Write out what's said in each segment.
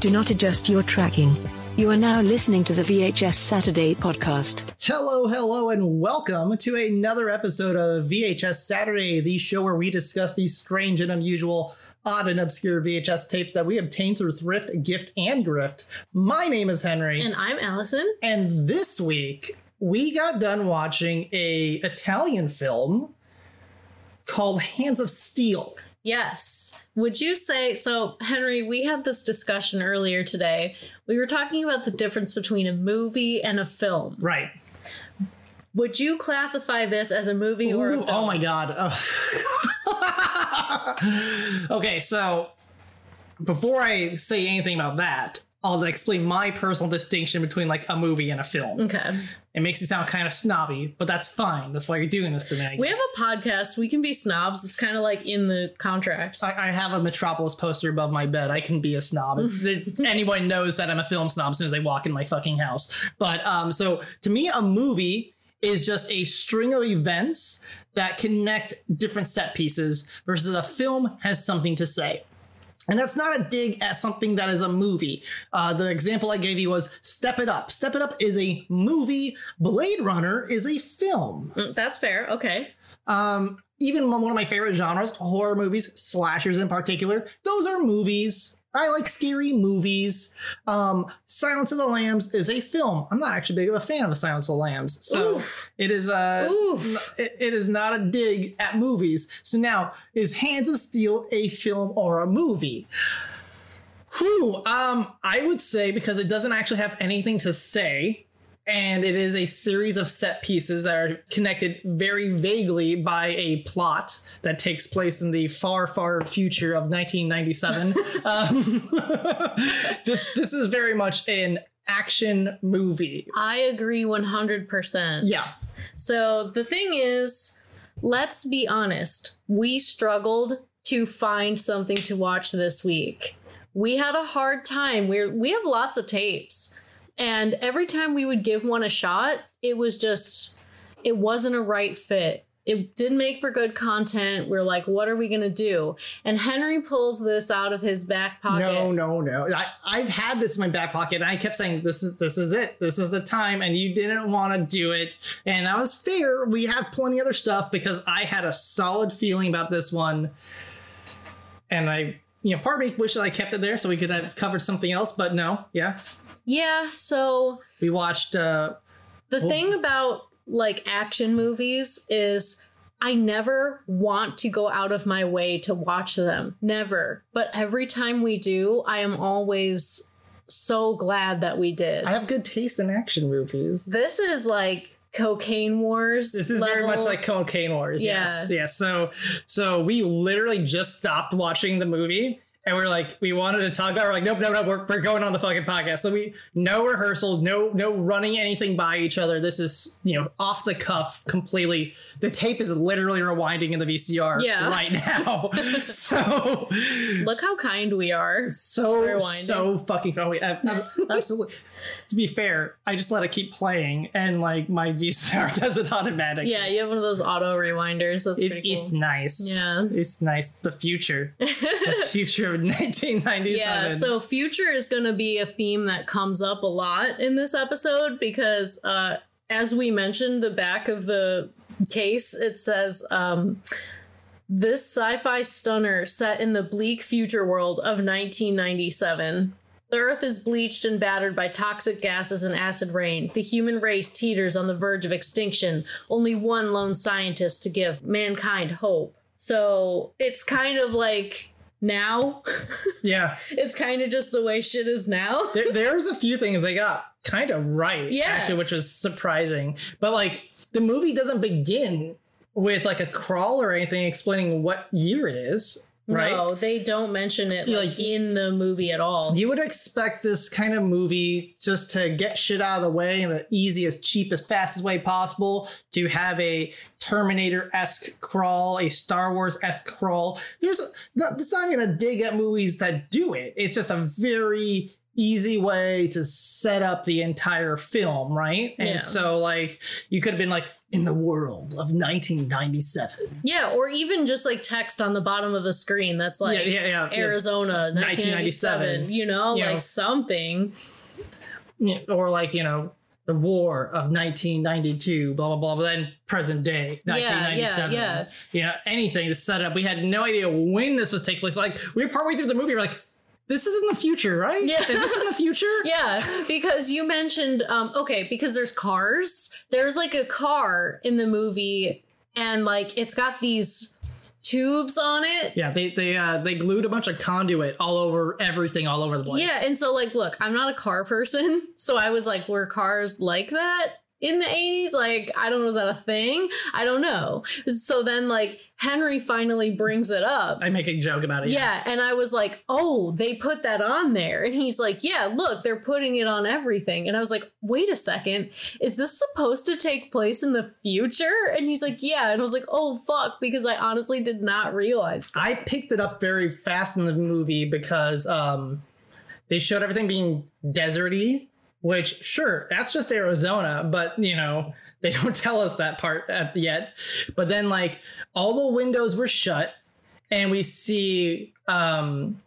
Do not adjust your tracking. You are now listening to the VHS Saturday podcast. Hello, hello, and welcome to another episode of VHS Saturday, the show where we discuss these strange and unusual, odd and obscure VHS tapes that we obtain through thrift, gift, and grift. My name is Henry, And I'm Allison. and this week we got done watching a Italian film called Hands of Steel. Yes. Would you say so, Henry? We had this discussion earlier today. We were talking about the difference between a movie and a film. Right. Would you classify this as a movie or a oh film? oh my god. okay, so before I say anything about that, I'll explain my personal distinction between like a movie and a film. Okay. It makes you sound kind of snobby, but that's fine. That's why you're doing this to me. We have a podcast. We can be snobs. It's kind of like in the contract. I, I have a Metropolis poster above my bed. I can be a snob. It, anyone knows that I'm a film snob as soon as they walk in my fucking house. But um, so to me, a movie is just a string of events that connect different set pieces, versus a film has something to say. And that's not a dig at something that is a movie. Uh, the example I gave you was Step It Up. Step It Up is a movie. Blade Runner is a film. Mm, That's fair. Okay. Um, even one of my favorite genres, horror movies, slashers in particular, those are movies. I like scary movies. Um, Silence of the Lambs is a film. I'm not actually big of a fan of Silence of the Lambs, so Oof. it is a it, it is not a dig at movies. So now, is Hands of Steel a film or a movie? Whew, um, I would say because it doesn't actually have anything to say, and it is a series of set pieces that are connected very vaguely by a plot that takes place in the far, far future of 1997. um, this this is very much an action movie. I agree 100%. Yeah, So the thing is, let's be honest. We struggled to find something to watch this week. We had a hard time. We're we have lots of tapes. And every time we would give one a shot, it was just it wasn't a right fit. It didn't make for good content. We're like, what are we gonna do? And Henry pulls this out of his back pocket. no, no, no. I, I've had this in my back pocket, and I kept saying, "This is this is it. This is the time," and you didn't want to do it, and that was fair. We have plenty other stuff because I had a solid feeling about this one, and I, you know, part of me wished that I kept it there so we could have covered something else, but no, yeah, Yeah, so we watched. uh The thing about like action movies is I never want to go out of my way to watch them. Never. But every time we do, I am always so glad that we did. I have good taste in action movies. this is like cocaine wars. This is very much like Cocaine Wars. Yes. Yes. So so we literally just stopped watching the movie and we're like, we wanted to talk about it. We're like, nope, no, no, we're, we're going on the fucking podcast. So we no rehearsal, no, no running anything by each other. This is, you know, off the cuff completely. The tape is literally rewinding in the VCR Yeah. right now. so Look how kind we are. so Rewinding. so fucking fun. We- ab- ab- Absolutely. to be fair, I just let it keep playing, and like my VCR does it automatically. Yeah, you have one of those auto rewinders. That's It's, pretty it's nice. Yeah. It's nice. It's the future. the future of 1997. Yeah, so future is going to be a theme that comes up a lot in this episode because, uh, as we mentioned, the back of the case it says, um, "This sci-fi stunner set in the bleak future world of 1997." The Earth is bleached and battered by toxic gases and acid rain. The human race teeters on the verge of extinction. Only one lone scientist to give mankind hope. So it's kind of like now. yeah, it's kind of just the way shit is now. there, there's a few things they got kind of right, Yeah. actually, which was surprising. But like, the movie doesn't begin with like a crawl or anything explaining what year it is, right? No, they don't mention it like, like- in the movie at all. You would expect this kind of movie just to get shit out of the way in the easiest, cheapest, fastest way possible, to have a Terminator esque crawl, a Star Wars esque crawl. There's not, it's not even a dig at movies that do it. It's just a very easy way to set up the entire film, right? And Yeah. so, like, you could have been like, in the world of 1997. Yeah, or even just like text on the bottom of the screen that's like yeah, yeah, yeah. yeah. Arizona 1997, 1997, you know, you like know. something. Yeah, or like you know the war of 1992 blah blah blah but then present day Yeah, 1997 yeah, yeah. you know anything to set up we had no idea when this was taking place like we were partway through the movie we're like this is in the future right Yeah. is this in the future Yeah, because you mentioned um okay, because there's cars. There's like a car in the movie and like it's got these tubes on it. yeah they they uh they glued a bunch of conduit all over everything all over the place Yeah, and so like look, I'm not a car person, so I was like were cars like that in the 80s? Like I don't know, is that a thing? I don't know. So then like Henry finally brings it up. i make a joke about it Yeah, and I was like, "Oh, they put that on there." And he's like, "Yeah, look, they're putting it on everything." And I was like, "Wait a second. Is this supposed to take place in the future?" And he's like, "Yeah." And I was like, "Oh, fuck," because I honestly did not realize. I picked it up very fast in the movie because um, they showed everything being deserty, which sure, that's just Arizona, but you know, they don't tell us that part at yet. But then like all the windows were shut and we see um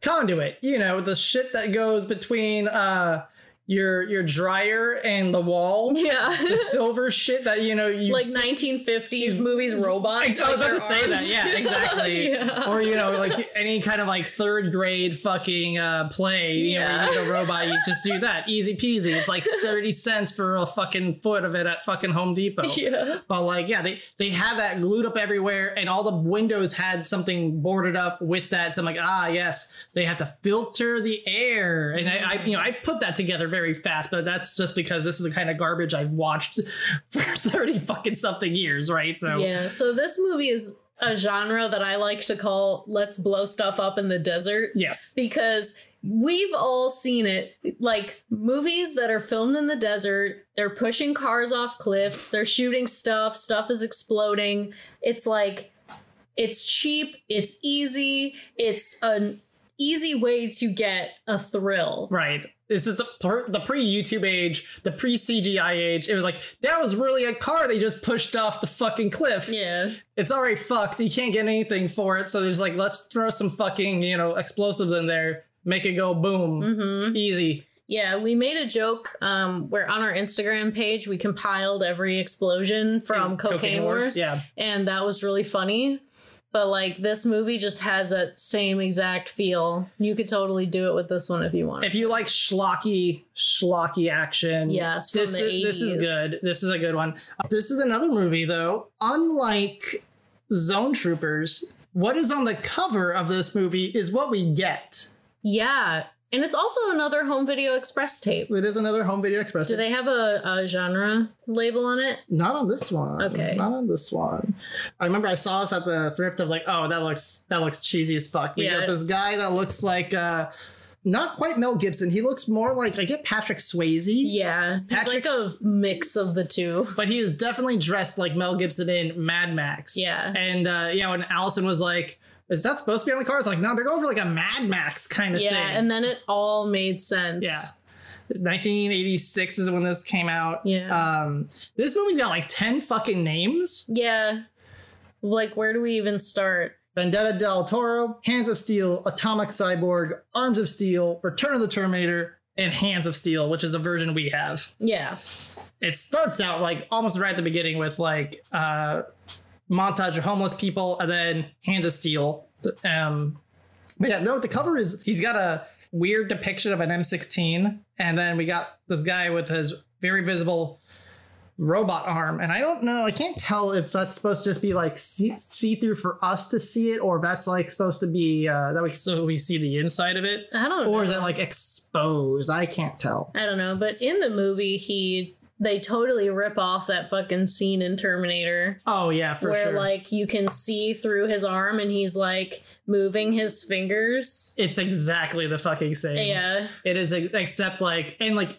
conduit, you know, the shit that goes between uh your your dryer and the wall. Yeah. The silver shit that you know you like 1950s movies robots. I was about to say that. Yeah, exactly. Yeah. Or you know, like any kind of like third grade fucking uh, play. You know, Yeah. where you need a robot. You just do that, easy peasy. It's like thirty cents for a fucking foot of it at fucking Home Depot. Yeah. But like, yeah, they they had that glued up everywhere, and all the windows had something boarded up with that. So I'm like, ah, yes, they have to filter the air, and I, I you know, I put that together very fast, but that's just because this is the kind of garbage I've watched for thirty fucking something years, right? So Yeah. So this movie is a genre that I like to call "Let's blow stuff up in the desert." yes, because we've all seen it like movies that are filmed in the desert they're pushing cars off cliffs they're shooting stuff stuff is exploding it's like it's cheap it's easy it's an easy way to get a thrill Right. This is the, per- the pre YouTube age, the pre CGI age. It was like, that was really a car they just pushed off the fucking cliff. yeah It's already fucked. You can't get anything for it. So there's like, let's throw some fucking, you know, explosives in there, make it go boom. mm-hmm. Easy. yeah we made a joke um where on our instagram page we compiled every explosion from cocaine, wars Yeah. and that was really funny. But like this movie just has that same exact feel. You could totally do it with this one if you want. If you like schlocky, schlocky action, Yes, from this the is this is good. This is a good one. Uh, this is another movie though. Unlike Zone Troopers, what is on the cover of this movie is what we get. yeah, and it's also another home video express tape. It is another home video express. Do they have a, a genre label on it? Not on this one. Okay. Not on this one. I remember I saw this at the thrift. I was like, oh, that looks that looks cheesy as fuck. We Yeah. got this guy that looks like uh not quite Mel Gibson. He looks more like I get Patrick Swayze. Yeah, it's like a mix of the two. But he's definitely dressed like Mel Gibson in Mad Max. Yeah. And uh yeah, when Allison was like, is that supposed to be on the car? It's like, no, they're going for like a Mad Max kind of Yeah, thing. Yeah, and then it all made sense. Yeah. 1986 is when this came out. Yeah. Um, this movie's got like 10 fucking names. Yeah. Like, where do we even start? Vendetta del Toro, Hands of Steel, Atomic Cyborg, Arms of Steel, Return of the Terminator, and Hands of Steel, which is the version we have. Yeah. It starts out like almost right at the beginning with like uh montage of homeless people and then Hands of Steel. Um but yeah, no, the cover is he's got a weird depiction of an M16, and then we got this guy with his very visible robot arm and i don't know i can't tell if that's supposed to just be like see, see through for us to see it or if that's like supposed to be uh that we so we see the inside of it I don't know. or is it like exposed i can't tell I don't know, but in the movie, he they totally rip off that fucking scene in Terminator oh yeah for where sure like you can see through his arm and he's like moving his fingers. it's exactly the fucking same Yeah. it is except like and like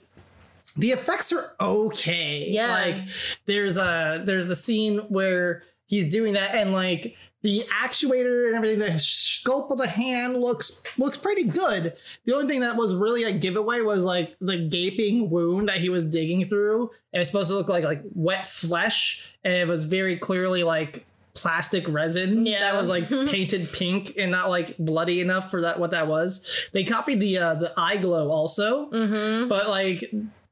the effects are okay Yeah. like there's a there's a scene where he's doing that, and like the actuator and everything, the scope of the hand looks looks pretty good. The only thing that was really a giveaway was like the gaping wound that he was digging through. It was supposed to look like like wet flesh, and it was very clearly like plastic resin Yeah. that was like painted pink and not like bloody enough for that what that was. They copied the uh, the eye glow also, Mm-hmm. but like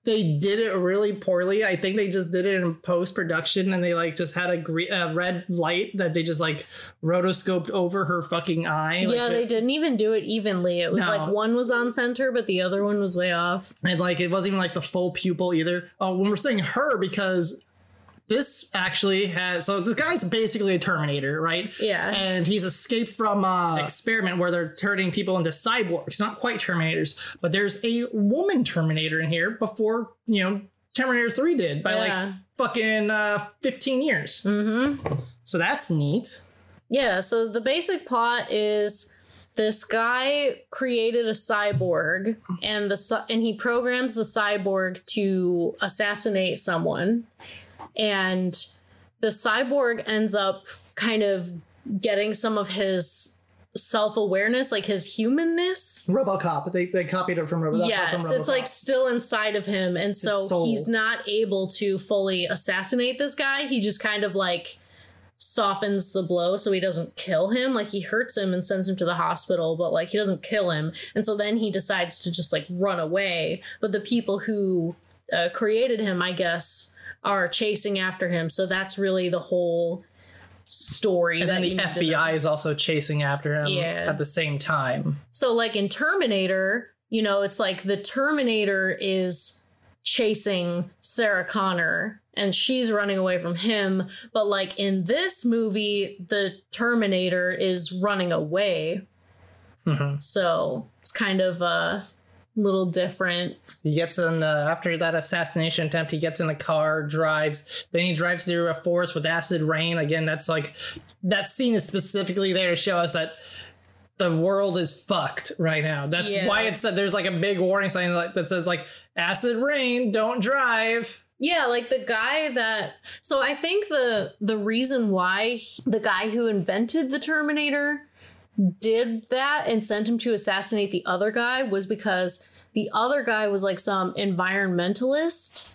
they did it really poorly. I think they just did it in post production and they like just had a gre- uh, red light that they just like rotoscoped over her fucking eye. Like, yeah, they didn't even do it evenly. It was No. like one was on center, but the other one was way off. and like it wasn't even like the full pupil either. Oh, when we're saying her because this actually has so the guy's basically a Terminator, right? Yeah. and he's escaped from uh experiment where they're turning people into cyborgs, not quite Terminators, but there's a woman Terminator in here before you know Terminator Three did by Yeah. like fucking uh, fifteen years. Mm-hmm. So that's neat. Yeah, so the basic plot is this guy created a cyborg and the and he programs the cyborg to assassinate someone and the cyborg ends up kind of getting some of his self-awareness like his humanness. RoboCop. They they copied it from RoboCop. yes it's like still inside of him and so he's not able to fully assassinate this guy. He just kind of like softens the blow so he doesn't kill him. Like he hurts him and sends him to the hospital but like he doesn't kill him. And so then he decides to just like run away. But the people who uh, created him i guess are chasing after him so that's really the whole story and then the you need to know. FBI is also chasing after him Yeah. at the same time. So, like in Terminator, you know, it's like the Terminator is chasing Sarah Connor and she's running away from him. But, like in this movie, the Terminator is running away. Mhm. So, it's kind of a little different. He gets in uh, after that assassination attempt. He gets in the car, drives. Then he drives through a forest with acid rain. Again, that's like that scene is specifically there to show us that the world is fucked right now. That's Yeah. why it's that there's like a big warning sign that says like acid rain, don't drive. Yeah, like the guy that so I think the the reason why the guy who invented the Terminator did that and sent him to assassinate the other guy was because the other guy was like some environmentalist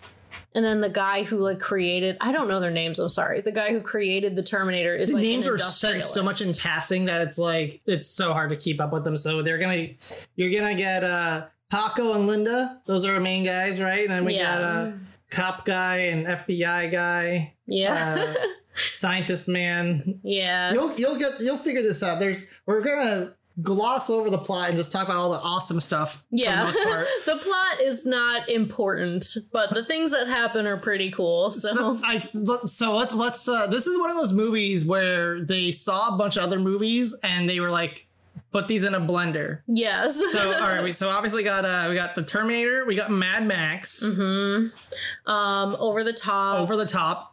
and then the guy who like created I don't know their names, I'm sorry. The guy who created the Terminator is The like names are said so much in passing that it's like it's so hard to keep up with them. So they're gonna you're gonna get uh Paco and Linda. Those are our main guys, right? And then we Yeah. got uh cop guy and FBI guy. Yeah. uh, scientist man. yeah. You'll you'll get you'll figure this out. There's we're gonna gloss over the plot and just talk about all the awesome stuff. Yeah. for the most part. the plot is not important, but the things that happen are pretty cool. So, So, I, so let's let's. Uh, this is one of those movies where they saw a bunch of other movies and they were like, put these in a blender. yes. So all right, we so obviously got uh we got the Terminator, we got Mad Max, Mm-hmm. um, over the top. over the top,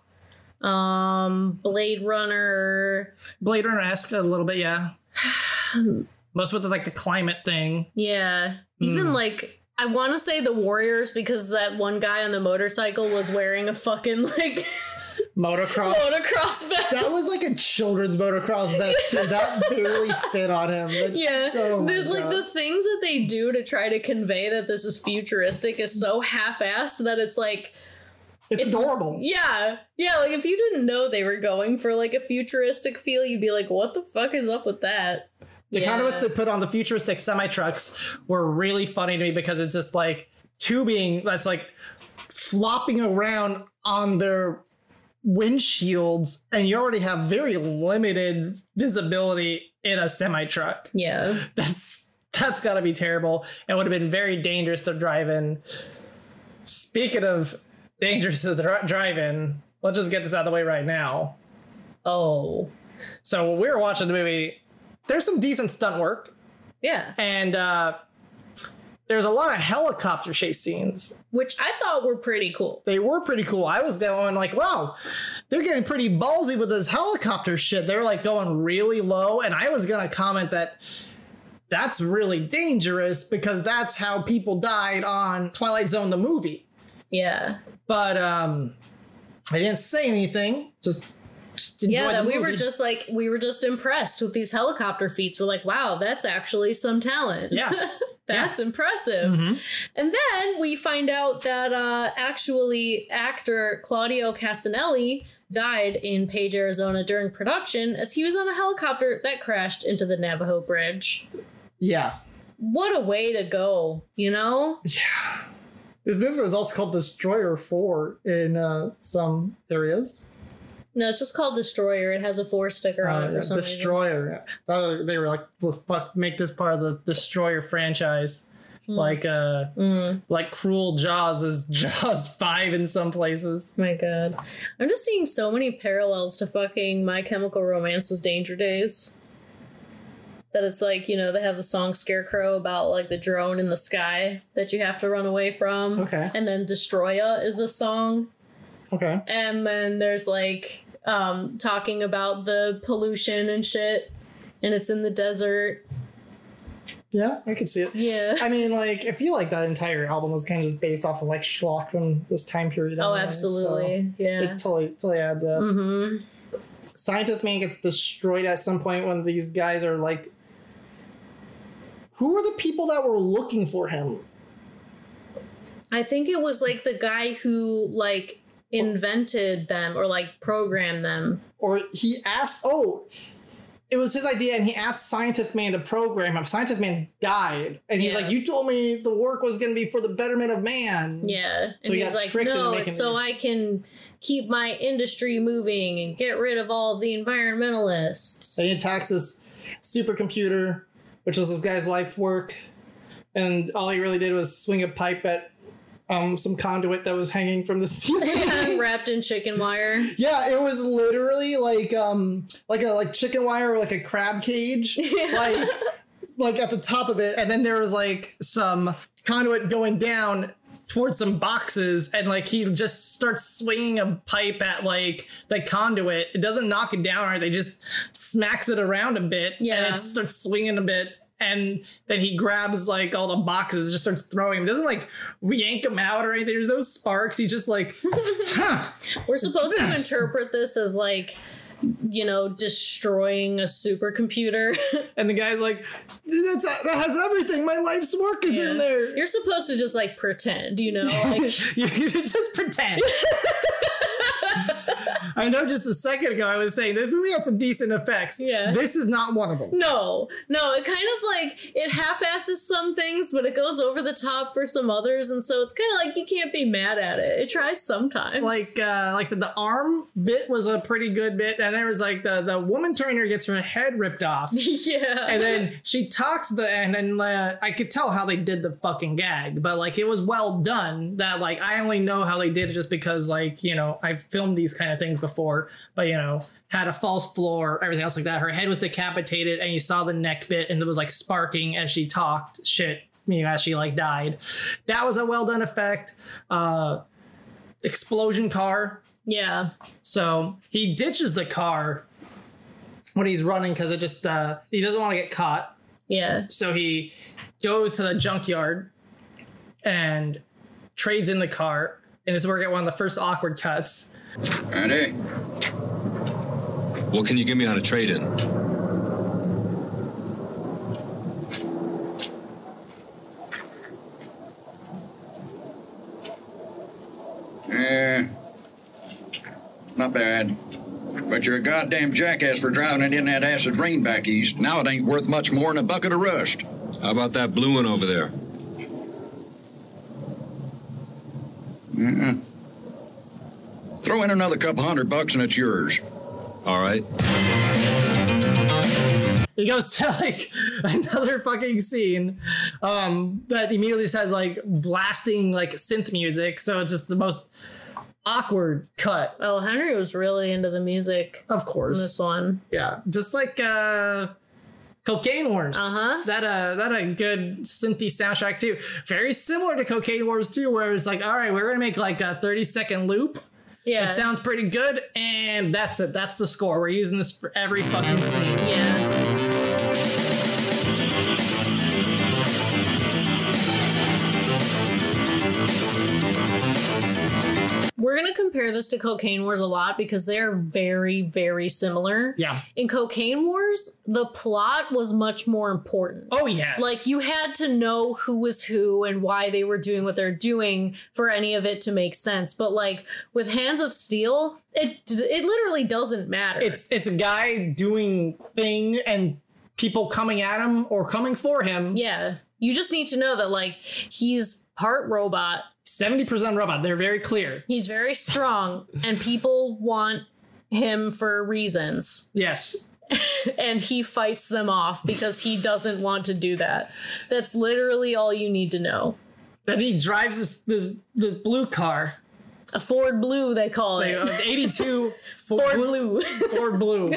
um, Blade Runner. Blade Runner esque a little bit, yeah. Most with the, like the climate thing. Yeah. Even Hmm. like I want to say the Warriors because that one guy on the motorcycle was wearing a fucking like Motocross. motocross vest. That was like a children's motocross vest too. That barely fit on him. Yeah, Oh the, like God. the things that they do to try to convey that this is futuristic is so half-assed that it's like, It's adorable. yeah, yeah. Like if you didn't know they were going for like a futuristic feel, you'd be like, "What the fuck is up with that?" The yeah. kind of they put on the futuristic semi trucks were really funny to me because it's just like tubing that's like flopping around on their windshields, and you already have very limited visibility in a semi truck. Yeah, That's that's got to be terrible. It would have been very dangerous to drive in. Speaking of dangerous to dri- drive in, let's just get this out of the way right now. oh, So when we were watching the movie, there's some decent stunt work, yeah. and uh, there's a lot of helicopter chase scenes. Which I thought were pretty cool. They were pretty cool. I was going like, wow, they're getting pretty ballsy with this helicopter shit. They're like going really low, and I was gonna comment that that's really dangerous because that's how people died on Twilight Zone the movie. Yeah, But um, I didn't say anything. Just just yeah, that we were just like we were just impressed with these helicopter feats. We're like, wow, that's actually some talent. Yeah. that's impressive. Mhm. And then we find out that uh, actually actor Claudio Cassinelli died in Page, Arizona during production as he was on a helicopter that crashed into the Navajo Bridge. yeah. What a way to go, you know? This movie was also called Destroyer 4 in uh, some areas. No, it's just called Destroyer. It has a four sticker on it for some. Destroyer. yeah. They were like, let's fuck, make this part of the Destroyer franchise. Like uh, Mm, like Cruel Jaws is Jaws 5 in some places. my god. I'm just seeing so many parallels to fucking My Chemical Romance's Danger Days. That it's like, you know, they have the song Scarecrow about like the drone in the sky that you have to run away from. Okay. And then Destroya is a song. Okay. And then there's like um talking about the pollution and shit. And it's in the desert. Yeah, I can see it. Yeah. I mean, like, I feel like that entire album was kind of just based off of like schlock from this time period. Oh, absolutely. so Yeah. It totally, totally adds up. hmm Scientist Man gets destroyed at some point when these guys are like. Who are the people that were looking for him? I think it was like the guy who like invented them or like programmed them. Or he asked, oh, it was his idea, and he asked Scientist Man to program him. Scientist Man died, and he's Yeah. like, "You told me the work was going to be for the betterment of man." Yeah. So and he he's got like, no, it's so these." I can keep my industry moving and get rid of all the environmentalists. And he attacks this supercomputer, which was this guy's life work, and all he really did was swing a pipe at um, some conduit that was hanging from the ceiling. Wrapped in chicken wire. yeah, it was literally like um like a like chicken wire or like a crab cage, like like at the top of it, and then there was like some conduit going down towards some boxes and like he just starts swinging a pipe at like the conduit. It doesn't knock it down or they just smacks it around a bit Yeah. and it starts swinging a bit. And then he grabs like all the boxes and just starts throwing them. Doesn't like yank them out or anything. There's no sparks. He just like huh. We're supposed to interpret this as like, you know, destroying a supercomputer. and the guy's like that's that has everything my life's work is in there You're supposed to just like pretend, you know, like you just pretend. I know just a second ago I was saying this movie had some decent effects. Yeah. This is not one of them. No, no, it kind of like it half-asses some things, but it goes over the top for some others, and so it's kind of like you can't be mad at it. It tries sometimes. Like uh like I said, the arm bit was a pretty good bit, and there was like the the woman trainer gets her head ripped off. yeah, And then she talks the and then uh, I could tell how they did the fucking gag, but like it was well done. That like I only know how they did it just because like you know I've filmed these kind of things before, but you know had a false floor, everything else like that. Her head was decapitated, and you saw the neck bit, and it was like sparking as she talked shit. You know, as she like died. That was a well done effect. Uh, explosion car. yeah, So he ditches the car when he's running because it just uh, he doesn't want to get caught. yeah. So he goes to the junkyard and trades in the car. And this is where we get one of the first awkward cuts. Ready? What can you give me on a trade in? Eh, not bad. But you're a goddamn jackass for drowning in that acid rain back east. Now it ain't worth much more than a bucket of rust. How about that blue one over there? Mm-mm. Throw in another couple hundred bucks and it's yours. All right. He goes to like another fucking scene um, that immediately just has like blasting like synth music. So it's just the most awkward cut, Oh, Henry was really into the music of in course. this one. Yeah, just like uh Cocaine Wars. Uh-huh. That uh that a good synthy soundtrack too. Very similar to Cocaine Wars too, where it's like, all right, we're gonna make like a 30 second loop. Yeah, It sounds pretty good, and that's it. That's the score. We're using this for every fucking scene. yeah. We're we're gonna compare this to Cocaine Wars a lot because they're very, very similar. Yeah. In Cocaine Wars, the plot was much more important. Oh yes. Like you had to know who was who and why they were doing what they're doing for any of it to make sense. But like with Hands of Steel, it it literally doesn't matter. it's it's a guy doing thing and people coming at him or coming for him. yeah. You just need to know that like he's part robot, Seventy percent robot. They're very clear. he's very strong, and people want him for reasons. Yes. and he fights them off because he doesn't want to do that. That's literally all you need to know. Then he drives this this this blue car. A Ford Blue, they call Like, it. uh, 82 Ford Blue. Ford Blue.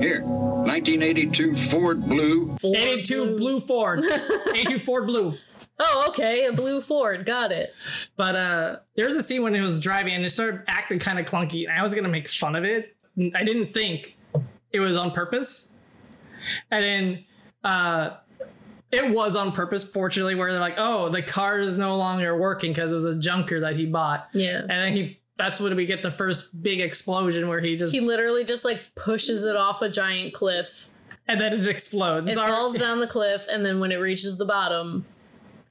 Here, 1982 Ford Blue. Ford 82 blue Ford. 82 Ford Blue. Oh, okay, a blue Ford. Got it. But uh there was a scene when he was driving and it started acting kind of clunky. And I was gonna make fun of it. I didn't think it was on purpose. And then uh it was on purpose, fortunately, where they're like, oh, the car is no longer working because it was a junker that he bought. Yeah. And then he that's when we get the first big explosion where he just He literally just like pushes it off a giant cliff. and then it explodes. It It's already- falls down the cliff, and then when it reaches the bottom,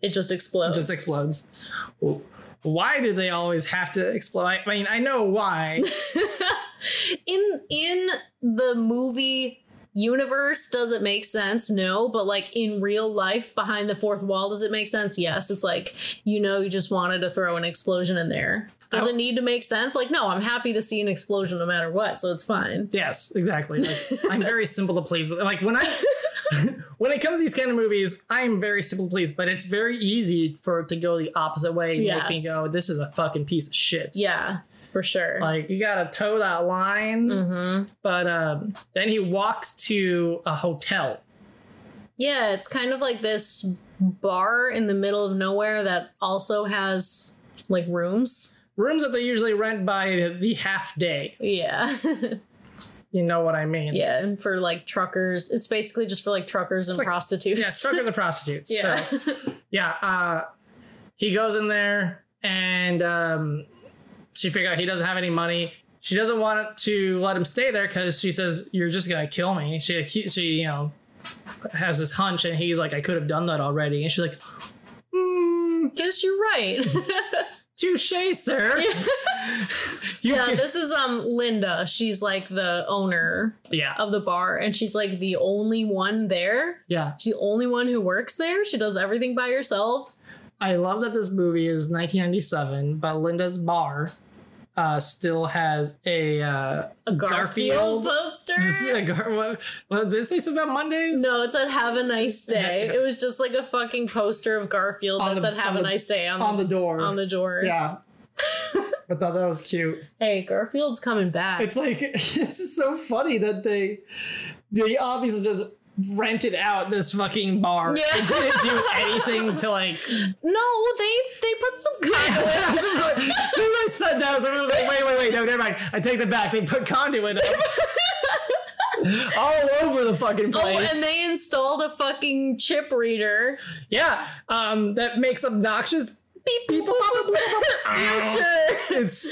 it just explodes. just explodes. Why do they always have to explode? I mean, I know why. in in the movie universe does it make sense no but like in real life behind the fourth wall does it make sense yes it's like you know you just wanted to throw an explosion in there does oh. it need to make sense like no i'm happy to see an explosion no matter what so it's fine yes, exactly. Like, I'm very simple to please, but like when I when it comes to these kind of movies, I am very simple pleased. But it's very easy for it to go the opposite way and make me go, "This is a fucking piece of shit." yeah for sure Like you gotta toe that line. hmm But um, then he walks to a hotel. yeah it's kind of like this bar in the middle of nowhere that also has like rooms Rooms that they usually rent by the half day. yeah You know what I mean? yeah and for like truckers it's basically just for like truckers and like- prostitutes Yeah, truckers and prostitutes. yeah So, yeah, uh, he goes in there and um, she figure out he doesn't have any money. She doesn't want to let him stay there because she says you're just gonna kill me. She she you know has this hunch and he's like I could have done that already and she's like, mm, Guess you're right. touche, sir. Yeah, can- this is um Linda. She's like the owner yeah, of the bar, and she's like the only one there. yeah. She's the only one who works there. She does everything by herself. I love that this movie is 1997, but Linda's bar uh, still has a uh, A Garfield, Garfield? poster. a gar- what, what did it say something about Mondays? No, it said "Have a nice day." It was just like a fucking poster of Garfield On that the- said "Have a the- nice day" on, on the door. on the door. Yeah. I thought that was cute. Hey, Garfield's coming back. It's like it's so funny that they they obviously just rented out this fucking bar. Yeah. It didn't do anything to like no, they they put some conduit. As soon as I said that, I was like, wait, wait, wait, no, never mind. I take that back. They put conduit up. all over the fucking place. Oh, place. and they installed a fucking chip reader. yeah, um, that makes obnoxious Beep, beep, boop, boop. Future. It's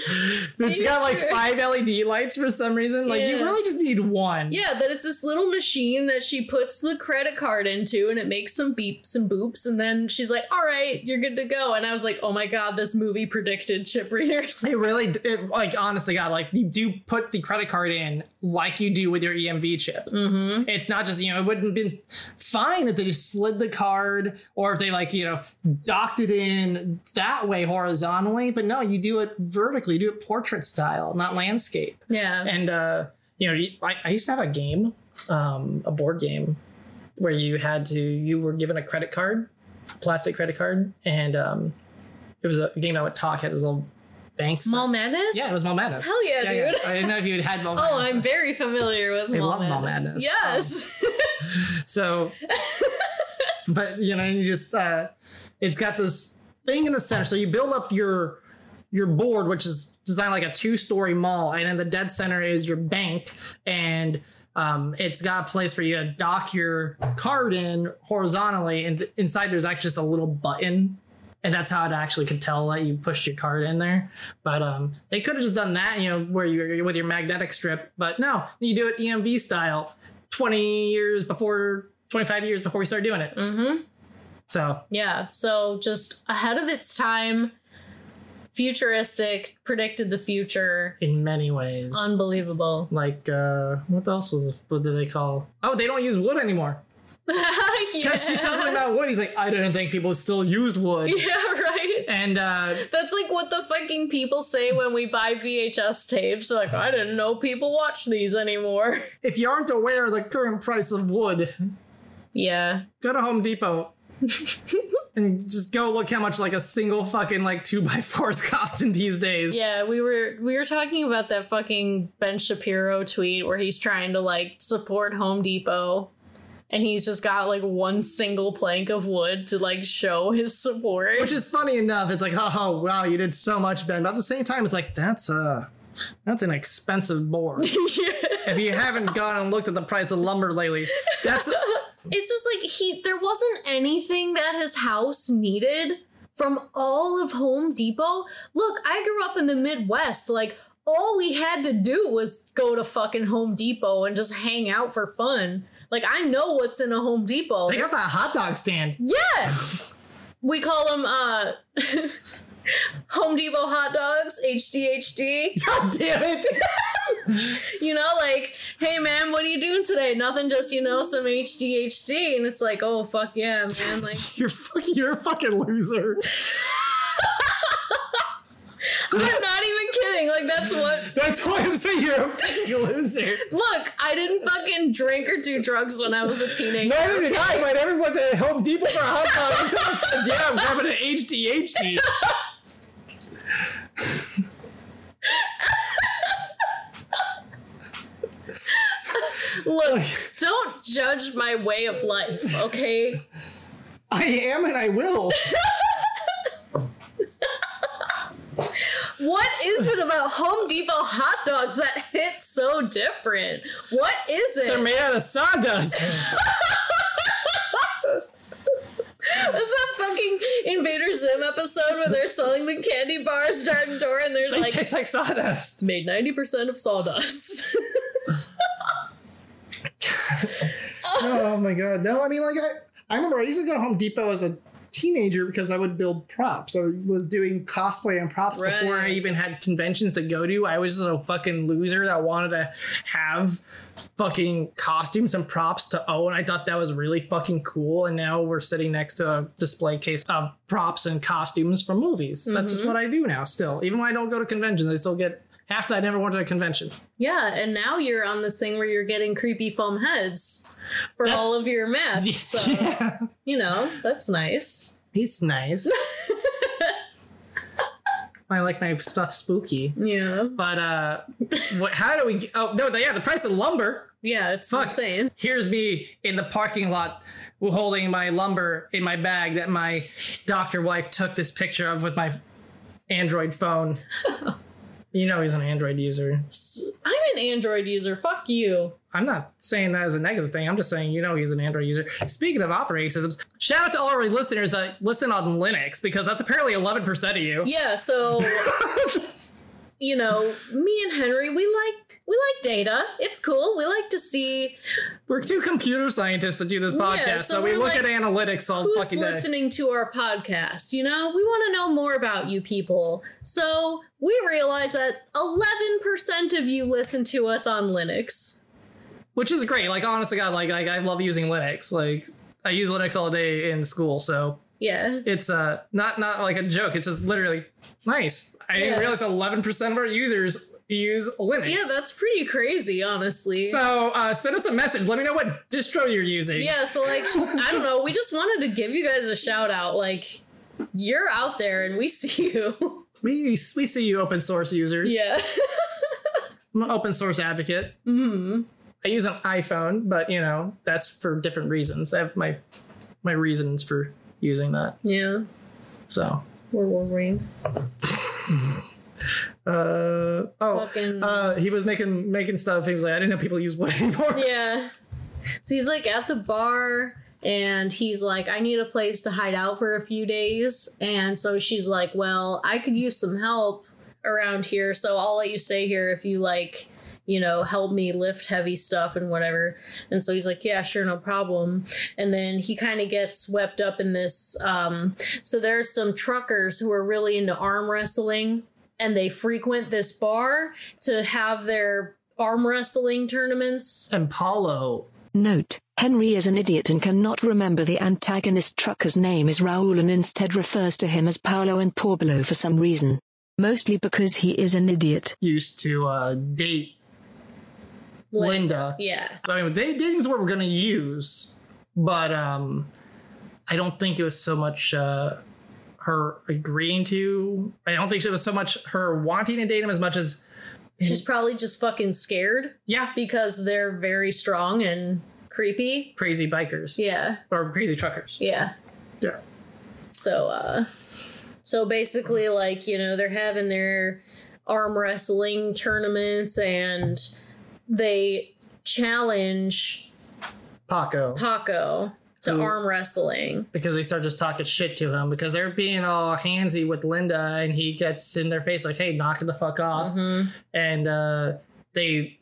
it's got like five LED lights for some reason. Like you really just need one. Yeah, but it's this little machine that she puts the credit card into and it makes some beeps and boops. And then she's like, all right, you're good to go. And I was like, oh my God, this movie predicted chip readers. It really, it, like, honestly, God, like, you do put the credit card in like you do with your EMV chip. Mm-hmm. It's not just, you know, it wouldn't have been fine if they just slid the card or if they, like, you know, docked it in that way horizontally. But no, you do it vertically, you do it portrait style, not landscape. Yeah. And, uh, you know, I, I used to have a game, um, a board game where you had to, you were given a credit card, plastic credit card, and, um, it was a game that would talk, had this little bank. Mall Madness? Yeah, it was Mall Madness. Hell yeah, dude. I didn't know if you had had Mall Oh, I'm very familiar with I Mall love Madness. Mall Madness. Yes. so, but you know, you just uh, it's got this thing in the center. So you build up your your board, which is designed like a two story mall, and in the dead center is your bank, and um, it's got a place for you to dock your card in horizontally, and th- inside there's actually just a little button and that's how it actually could tell that you pushed your card in there. But um, they could have just done that, you know, where you're with your magnetic strip. But no, you do it EMV style, twenty years before, twenty five years before we started doing it. Mm-hmm. So Yeah. So just ahead of its time, futuristic, predicted the future. in many ways, Unbelievable. like uh, what else was what do they call? Oh, they don't use wood anymore. yeah. Because she says something about wood. He's like, I didn't think people still used wood. Yeah, right. And uh, That's like what the fucking people say when we buy VHS tapes. They're like, I didn't know people watch these anymore. if you aren't aware of the current price of wood, Yeah. go to Home Depot and just go look how much like a single fucking like two by fours costing these days. Yeah, we were we were talking about that fucking Ben Shapiro tweet where he's trying to like support Home Depot and he's just got like one single plank of wood to like show his support. Which is funny enough. It's like, oh wow, you did so much, Ben. But at the same time, it's like that's uh that's an expensive board. if you haven't gone and looked at the price of lumber lately, that's it's just like he there wasn't anything that his house needed from all of Home Depot. Look, I grew up in the Midwest. Like all we had to do was go to fucking Home Depot and just hang out for fun. Like I know what's in a Home Depot. they got that hot dog stand. Yeah. we call them uh Home Depot hot dogs, HDHD. God damn it. You know, like, hey man, what are you doing today? Nothing, just you know, some HDHD. And it's like, oh fuck yeah, man. Like you're fucking you're a fucking loser. I'm not even kidding. Like that's what That's why I'm saying you're a fucking loser. look, I didn't fucking drink or do drugs when I was a teenager. Neither did I, but went to Home Depot for a hot dog until I said, yeah, I'm grabbing an HDHD. Look, don't judge my way of life, okay? I am and I will. What is it about Home Depot hot dogs that hit so different? What is it? They're made out of sawdust. Is that fucking Invader Zim episode where they're selling the candy bars door to door and they're They like taste like sawdust. made 90% of sawdust? Oh my god. No, I mean like I, I remember I used to go to Home Depot as a teenager because I would build props. I was doing cosplay and props before I even had conventions to go to. I was just a fucking loser that wanted to have fucking costumes and props to own. I thought that was really fucking cool. And now we're sitting next to a display case of props and costumes from movies. That's just mm-hmm. what I do now still. Even when I don't go to conventions, I still get half that I never went to a convention. yeah, and now you're on this thing where you're getting creepy foam heads for That- all of your masks. So, yeah. you know, that's nice. He's nice. I like my stuff spooky. Yeah. But uh what how do we oh no yeah the price of lumber. Yeah, it's Fuck. insane. Here's me in the parking lot holding my lumber in my bag that my doctor wife took this picture of with my Android phone. you know he's an Android user. I'm an Android user. Fuck you. I'm not saying that as a negative thing. I'm just saying, you know, he's an Android user. Speaking of operating systems, shout out to all our listeners that listen on Linux because that's apparently 11% of you. Yeah, so you know, me and Henry, we like we like data. It's cool. We like to see We're two computer scientists that do this podcast, Yeah, so, so we look like, at analytics all who's fucking day. listening to our podcast. You know, we want to know more about you people. So we realize that eleven percent of you listen to us on Linux. Which is great. Like, honestly, God, like, I, I love using Linux. Like, I use Linux all day in school, so Yeah. it's uh not not like a joke. It's just literally nice. I Yeah. didn't realize 11% of our users use Linux. Yeah, that's pretty crazy, honestly. so uh, send us a message. Let me know what distro you're using. Yeah, so like I don't know, we just wanted to give you guys a shout out. Like you're out there and we see you. We we see you, open source users. yeah. I'm an open source advocate. hmm I use an iPhone, but you know that's for different reasons. I have my my reasons for using that. Yeah. So, We're Wolverine. uh oh, Fucking uh, he was making making stuff. He was like, I didn't know people use wood anymore. Yeah. So he's like at the bar and he's like, I need a place to hide out for a few days. And so she's like, Well, I could use some help around here, so I'll let you stay here if you like, you know, help me lift heavy stuff and whatever. And so he's like, Yeah, sure, no problem. And then he kind of gets swept up in this. Um, so there's some truckers who are really into arm wrestling and they frequent this bar to have their arm wrestling tournaments. And Paulo, Note, Henry is an idiot and cannot remember the antagonist trucker's name is Raul and instead refers to him as Paolo and Pablo for some reason. Mostly because he is an idiot. used to uh, date Linda. Yeah. I mean, da- dating's what we're gonna use, but um, I don't think it was so much uh, her agreeing to. I don't think it was so much her wanting to date him as much as She's probably just fucking scared yeah, because they're very strong and creepy. crazy bikers Yeah. or crazy truckers. Yeah. Yeah. So uh so basically like, you know, they're having their arm wrestling tournaments and they challenge Paco. Paco to Who- arm wrestling. because they start just talking shit to him because they're being all handsy with Linda and he gets in their face like, "Hey, knock the fuck off," and uh, they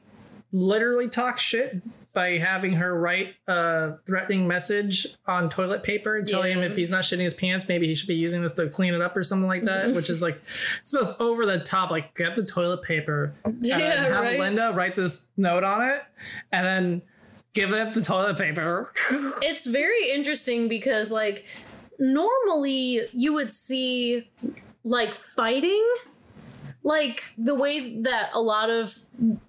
literally talk shit by having her write a threatening message on toilet paper and telling him if he's not shitting his pants, maybe he should be using this to clean it up or something like that, which is like it's most over the top. Like, grab the toilet paper and Yeah, have right. Linda write this note on it, and then give them the toilet paper. It's very interesting because like normally you would see like fighting like the way that a lot of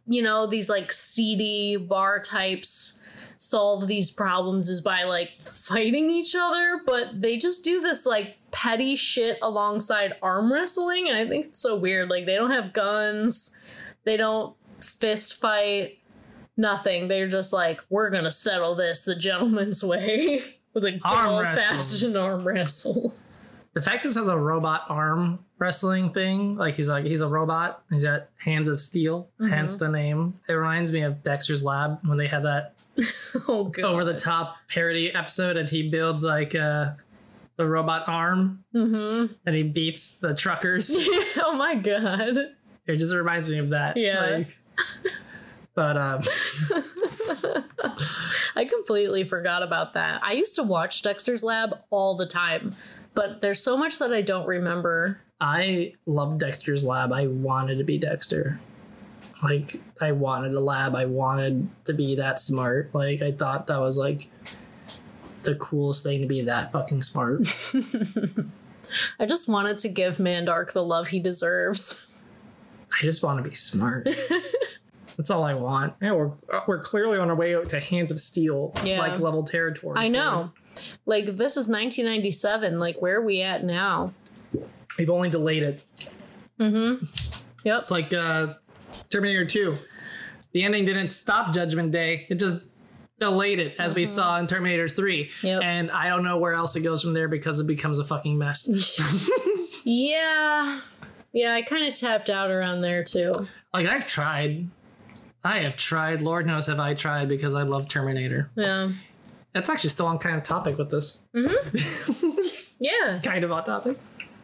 you know these like seedy bar types solve these problems is by like fighting each other but they just do this like petty shit alongside arm wrestling and i think it's so weird. Like they don't have guns. They don't fist fight. Nothing. They're just like we're gonna settle this the gentleman's way with a good Arm old fashioned arm wrestle the fact this has a robot arm wrestling thing, like he's like he's a robot, he's got hands of steel, hence the name. It reminds me of Dexter's Lab when they had that oh over the top parody episode, and he builds like uh, the robot arm, mm-hmm. and he beats the truckers. oh my god it just reminds me of that. Yeah. Like, but um, I completely forgot about that. I used to watch Dexter's Lab all the time, but there's so much that I don't remember. I love Dexter's Lab. I wanted to be Dexter. Like I wanted a lab. I wanted to be that smart. Like I thought that was like the coolest thing to be that fucking smart. I just wanted to give Mandark the love he deserves. I just want to be smart. That's all I want. Yeah, we're we're clearly on our way out to Hands of Steel, Yeah. like level territory. I so know. Like this is 1997. Like where are we at now? we've only delayed it. Mm-hmm. Yep. It's like uh, Terminator Two. The ending didn't stop Judgment Day. It just delayed it, as we saw in Terminator Three. Mm-hmm. Yep. And I don't know where else it goes from there because it becomes a fucking mess. Yeah. Yeah, I kind of tapped out around there too. like I've tried. I have tried. Lord knows have I tried because I love Terminator. Yeah. That's actually still on kind of topic with this. Yeah. kind of on topic.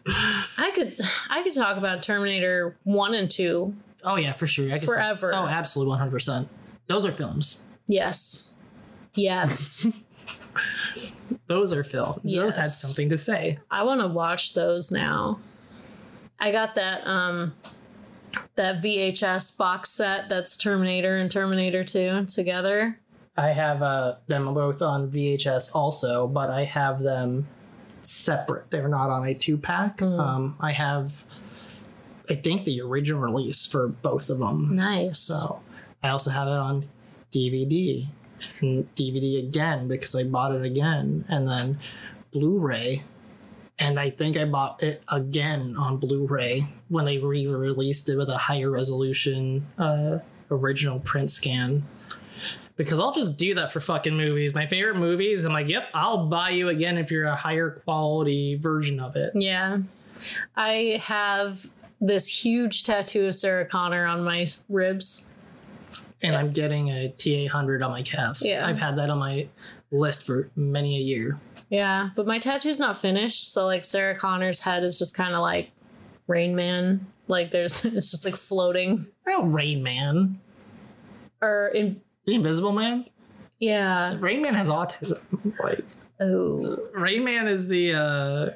I could I could talk about Terminator 1 and 2. Oh yeah, for sure. I can Forever. oh, absolutely, one hundred percent. Those are films. Yes. Yes. Those are films. Those had something to say. I want to watch those now. I got that um that VHS box set that's Terminator and Terminator 2 together. I have uh, them both on VHS also, but I have them separate. They're not on a two pack. Um, I have, I think, the original release for both of them. Nice. So I also have it on DVD and DVD again because I bought it again, and then Blu-ray. And I think I bought it again on Blu-ray when they re-released it with a higher resolution uh, original print scan. Because I'll just do that for fucking movies. My favorite movies, I'm like, yep, I'll buy you again if you're a higher quality version of it. Yeah. I have this huge tattoo of Sarah Connor on my ribs. and Yeah. I'm getting a TA hundred on my calf. Yeah. I've had that on my list for many a year. Yeah, but my tattoo's not finished, so like Sarah Connor's head is just kind of like Rain Man. Like there's it's just like floating Oh, Rain Man, or in the Invisible Man. yeah. Rain Man has autism. Like Oh. Rain Man is the uh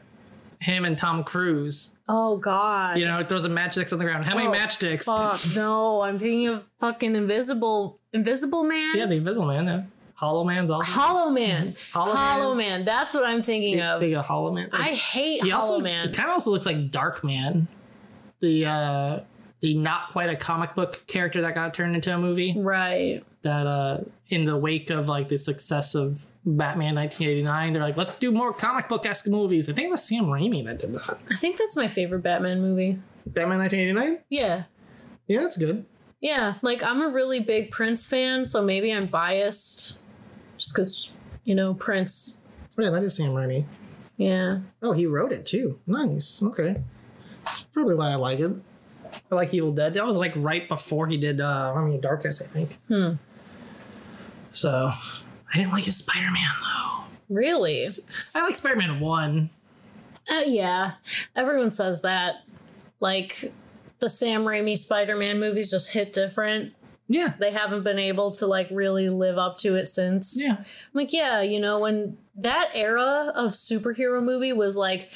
him and Tom Cruise. Oh god. You know, it throws a matchsticks on the ground. How many Oh, matchsticks? Fuck no, I'm thinking of fucking Invisible Invisible Man. Yeah, the Invisible Man. Yeah. Hollow Man's also. Hollow Man. Hollow Hollow, Man. Man. That's what I'm thinking of. Think of Hollow Man. I hate he Hollow also Man. It kind of also looks like Darkman, the uh the not quite a comic book character that got turned into a movie. Right. That uh in the wake of like the success of Batman 1989, they're like, let's do more comic book esque movies. I think it was Sam Raimi that did that. I think that's my favorite Batman movie. Batman 1989. Yeah. Yeah, that's good. Yeah. Like I'm a really big Prince fan, so maybe I'm biased just because, you know, Prince. Yeah, that is Sam Raimi. Yeah. Oh, he wrote it too. Nice. Okay. That's probably why I like it. I like Evil Dead. That was like right before he did uh Army of Darkness, I think. Hmm. So I didn't like his Spider Man though. Really? I like Spider Man one. Uh, yeah. Everyone says that. Like the Sam Raimi Spider Man movies just hit different. Yeah. They haven't been able to like really live up to it since. Yeah. I'm like, yeah, you know, when that era of superhero movie was like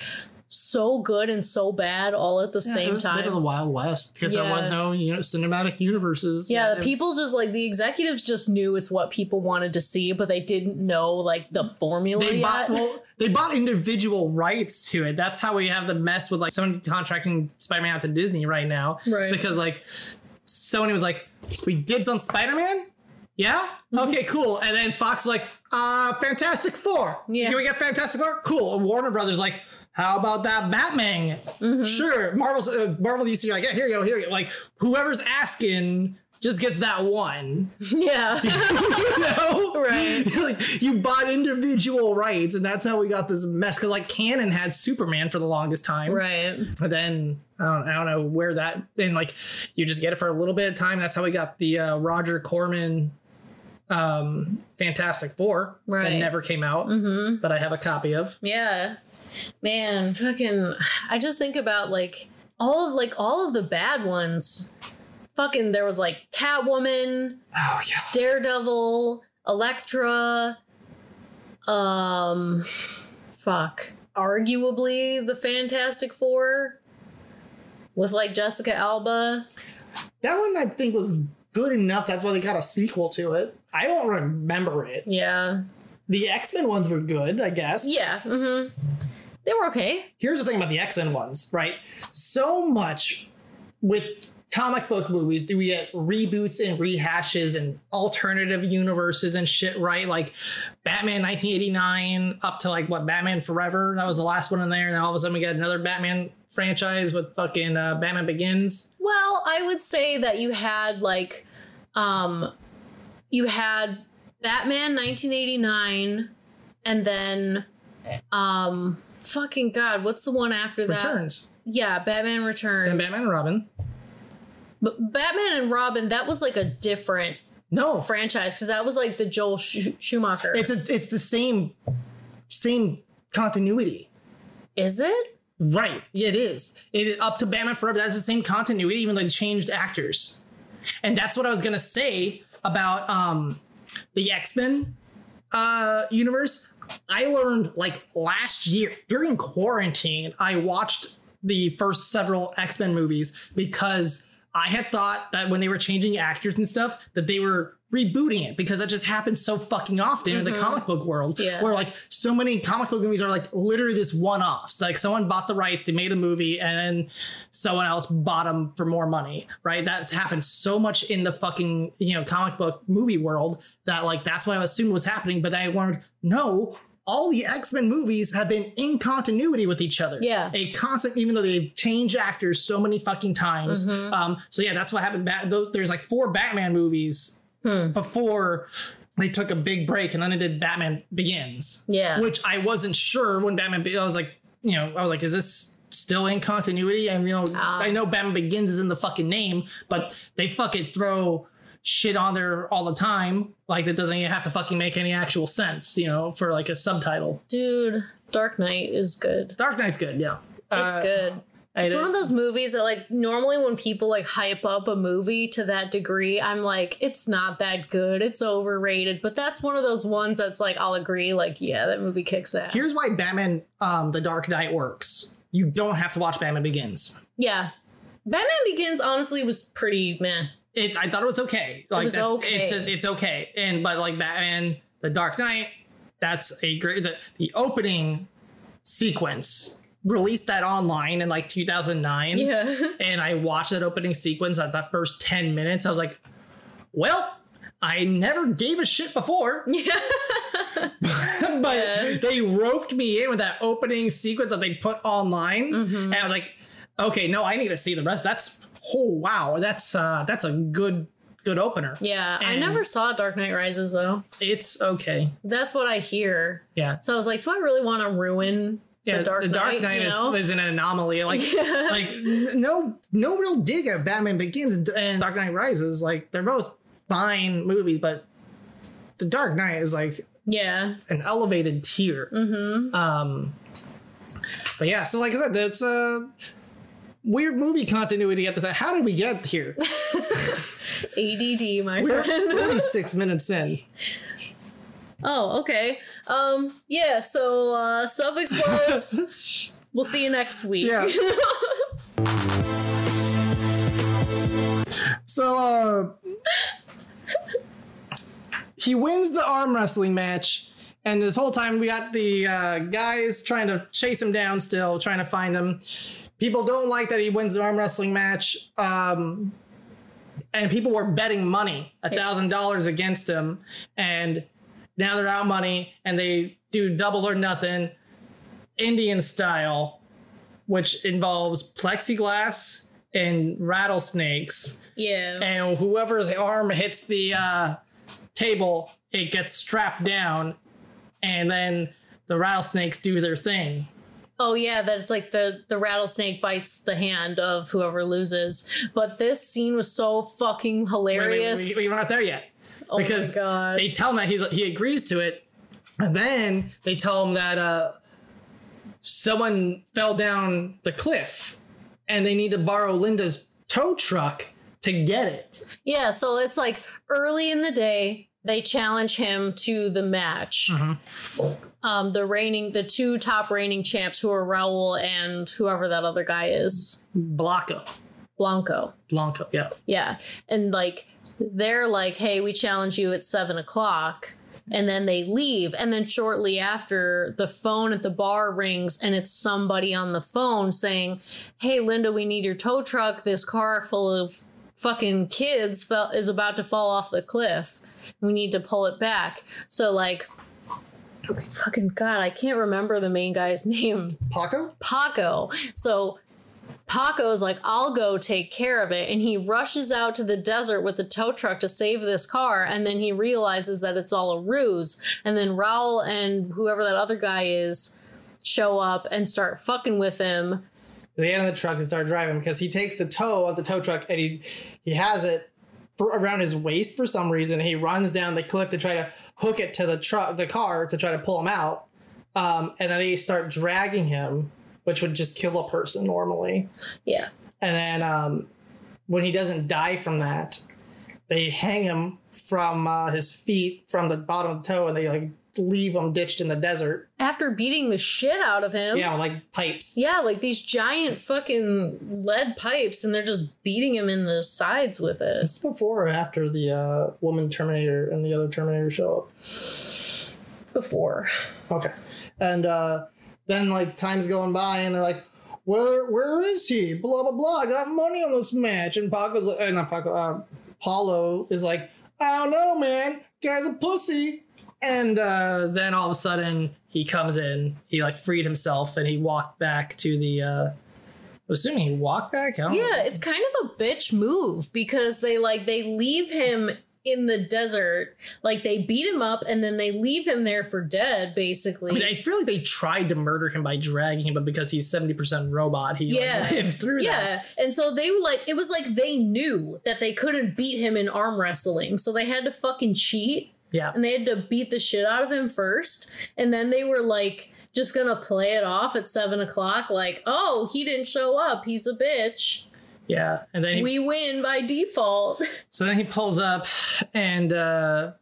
so good and so bad all at the Yeah, it same was a bit of the time. Wild West because there was no you know cinematic universes. Yeah, it the was- people just like the executives just knew it's what people wanted to see, but they didn't know like the formula they yet. bought well they bought individual rights to it. That's how we have the mess with like someone contracting Spider Man out to Disney right now. Right. Because like Sony was like, we dibs on Spider Man. Yeah. Mm-hmm. Okay. Cool. And then Fox like, uh, Fantastic Four. Yeah. Can we get Fantastic Four? Cool. And Warner Brothers like, how about that Batman? Mm-hmm. Sure. Marvel's uh, Marvel DC like, yeah, here you go, here you go. Like whoever's asking just gets that one. yeah. you know? Right. like you bought individual rights, and that's how we got this mess. Because like Cannon had Superman for the longest time, right. But then I don't, I don't know where that and like you just get it for a little bit of time. That's how we got the uh, Roger Corman um Fantastic Four that never came out, Mm-hmm. but I have a copy of. Yeah. Man, fucking I just think about like all of like all of the bad ones. Fucking there was like Catwoman, Oh yeah. Daredevil, Elektra, um fuck. Arguably the Fantastic Four with like Jessica Alba. That one I think was good enough. That's why they got a sequel to it. I don't remember it. Yeah. The X Men ones were good, I guess. Yeah. Mm-hmm. They were okay. here's the thing about the X-Men ones, right? So much with comic book movies do we get reboots and rehashes and alternative universes and shit, right? Like Batman 1989 up to like what Batman Forever, that was the last one in there, and all of a sudden we get another Batman franchise with fucking uh, Batman Begins. Well, I would say that you had like um you had Batman 1989 and then um fucking god, what's the one after that? Returns. Yeah, Batman Returns. And Batman and Robin. But Batman and Robin, that was like a different No, franchise cuz that was like the Joel Sch- Schumacher. it's a it's the same same continuity. Is it? Right. Yeah, it is. It up to Batman Forever. That's the same continuity, even though they changed actors. And that's what I was gonna say about um the X-Men uh universe. I learned like last year during quarantine, I watched the first several X-Men movies because I had thought that when they were changing actors and stuff, that they were rebooting it because that just happens so fucking often in the comic book world. Yeah. Where like so many comic book movies are like literally just one-offs. Like someone bought the rights, they made a movie, and then someone else bought them for more money. Right? That's happened so much in the fucking you know comic book movie world that like that's what I assumed was happening. But I learned no. All the X Men movies have been in continuity with each other. Yeah. a constant, even though they've changed actors so many fucking times. Um, so yeah, that's what happened. Those, there's like four Batman movies before they took a big break, and then they did Batman Begins, Yeah. which I wasn't sure when Batman. Be- I was like, you know, I was like, is this still in continuity? And you know, Ah. I know Batman Begins is in the fucking name, but they fucking throw shit on there all the time. Like that doesn't even have to fucking make any actual sense, you know, for like a subtitle. Dude, Dark Knight is good. Dark Knight's good, yeah. It's Uh, good. I It's one of those movies that like normally when people like hype up a movie to that degree, I'm like, it's not that good. It's overrated. But that's one of those ones that's like I'll agree, like, yeah, that movie kicks ass. Here's why Batman um The Dark Knight works. You don't have to watch Batman Begins. Yeah. Batman Begins honestly was pretty meh. It's I thought it was okay. Like was that's, okay. it's just it's okay. And but like Batman The Dark Knight, that's a great the, the opening sequence released that online in like 2009 Yeah. and I watched that opening sequence at the first 10 minutes. I was like, well, I never gave a shit before, yeah. but Yeah. they roped me in with that opening sequence that they put online. Mm-hmm. And I was like, okay, no, I need to see the rest. That's, oh, wow, that's, uh, that's a good, good opener. Yeah. I never saw Dark Knight Rises though. It's okay. That's what I hear. Yeah. So I was like, do I really want to ruin Yeah, the Dark Knight? you is, know? is an anomaly. Like, Yeah. like no, no real dig at Batman Begins and Dark Knight Rises. Like, they're both fine movies, but the Dark Knight is like yeah. an elevated tier. Mm-hmm. Um, but yeah, so like I said, that's a weird movie continuity at the time. How did we get here? ADD, my We're friend. 46 minutes in. Oh, okay. Um, yeah, so uh stuff explodes. we'll see you next week. Yeah. So uh he wins the arm wrestling match and this whole time we got the uh, guys trying to chase him down still trying to find him people don't like that he wins the arm wrestling match um, and people were betting money a thousand dollars against him and now they're out money and they do double or nothing indian style which involves plexiglass and rattlesnakes yeah. and whoever's arm hits the uh, table, it gets strapped down, and then the rattlesnakes do their thing. Oh yeah, that's like the the rattlesnake bites the hand of whoever loses. But this scene was so fucking Wait, wait, hilarious. we, we're not there yet oh because they tell him that he's he agrees to it, and then they tell him that uh, someone fell down the cliff, and they need to borrow Linda's tow truck to get it. Yeah, so it's like early in the day, they challenge him to the match. Um, the reigning, the two top reigning champs, who are Raul and whoever that other guy is, Blanco, Blanco. Blanco, yeah. Yeah, and like they're like, "Hey, we challenge you at seven o'clock." And then they leave. And then shortly after, the phone at the bar rings, and it's somebody on the phone saying, Hey, Linda, we need your tow truck. This car full of fucking kids fell, is about to fall off the cliff. We need to pull it back. So, like, fucking God, I can't remember the main guy's name. Paco. Paco. So Paco's like, I'll go take care of it. And he rushes out to the desert with the tow truck to save this car. And then he realizes that it's all a ruse. And then Raul and whoever that other guy is show up and start fucking with him. They get in the truck and start driving because he takes the tow of the tow truck and he he has it for, around his waist for some reason. He runs down the cliff to try to hook it to the truck, the car, to try to pull him out. Um, and then they start dragging him, which would just kill a person normally. Yeah. And then um, when he doesn't die from that, they hang him from uh, his feet from the bottom of the tow, and they like leave him ditched in the desert. After beating the shit out of him. Yeah, like pipes. Yeah, like these giant fucking lead pipes, and they're just beating him in the sides with it. This before or after the uh, woman Terminator and the other Terminator show up. Before. Okay. And uh, then like time's going by and they're like, where where is he? Blah blah blah. I got money on this match. And Paco's like, uh, not Paco. Uh, Paulo is like, I don't know, man. Guy's a pussy. And uh, then all of a sudden he comes in. He like freed himself and he walked back to the. Uh, I'm assuming he walked back. I don't know. Yeah, it's kind of a bitch move because they like they leave him in the desert. Like they beat him up and then they leave him there for dead, basically. I mean, I feel like they tried to murder him by dragging him, but because he's seventy percent robot, he yeah. like, lived through that. yeah. And so they were like, it was like they knew that they couldn't beat him in arm wrestling. So they had to fucking cheat Yeah, and they had to beat the shit out of him first. And then they were like, just gonna play it off at seven o'clock, like, oh, he didn't show up. He's a bitch. Yeah, and then he, We win by default. so then he pulls up and uh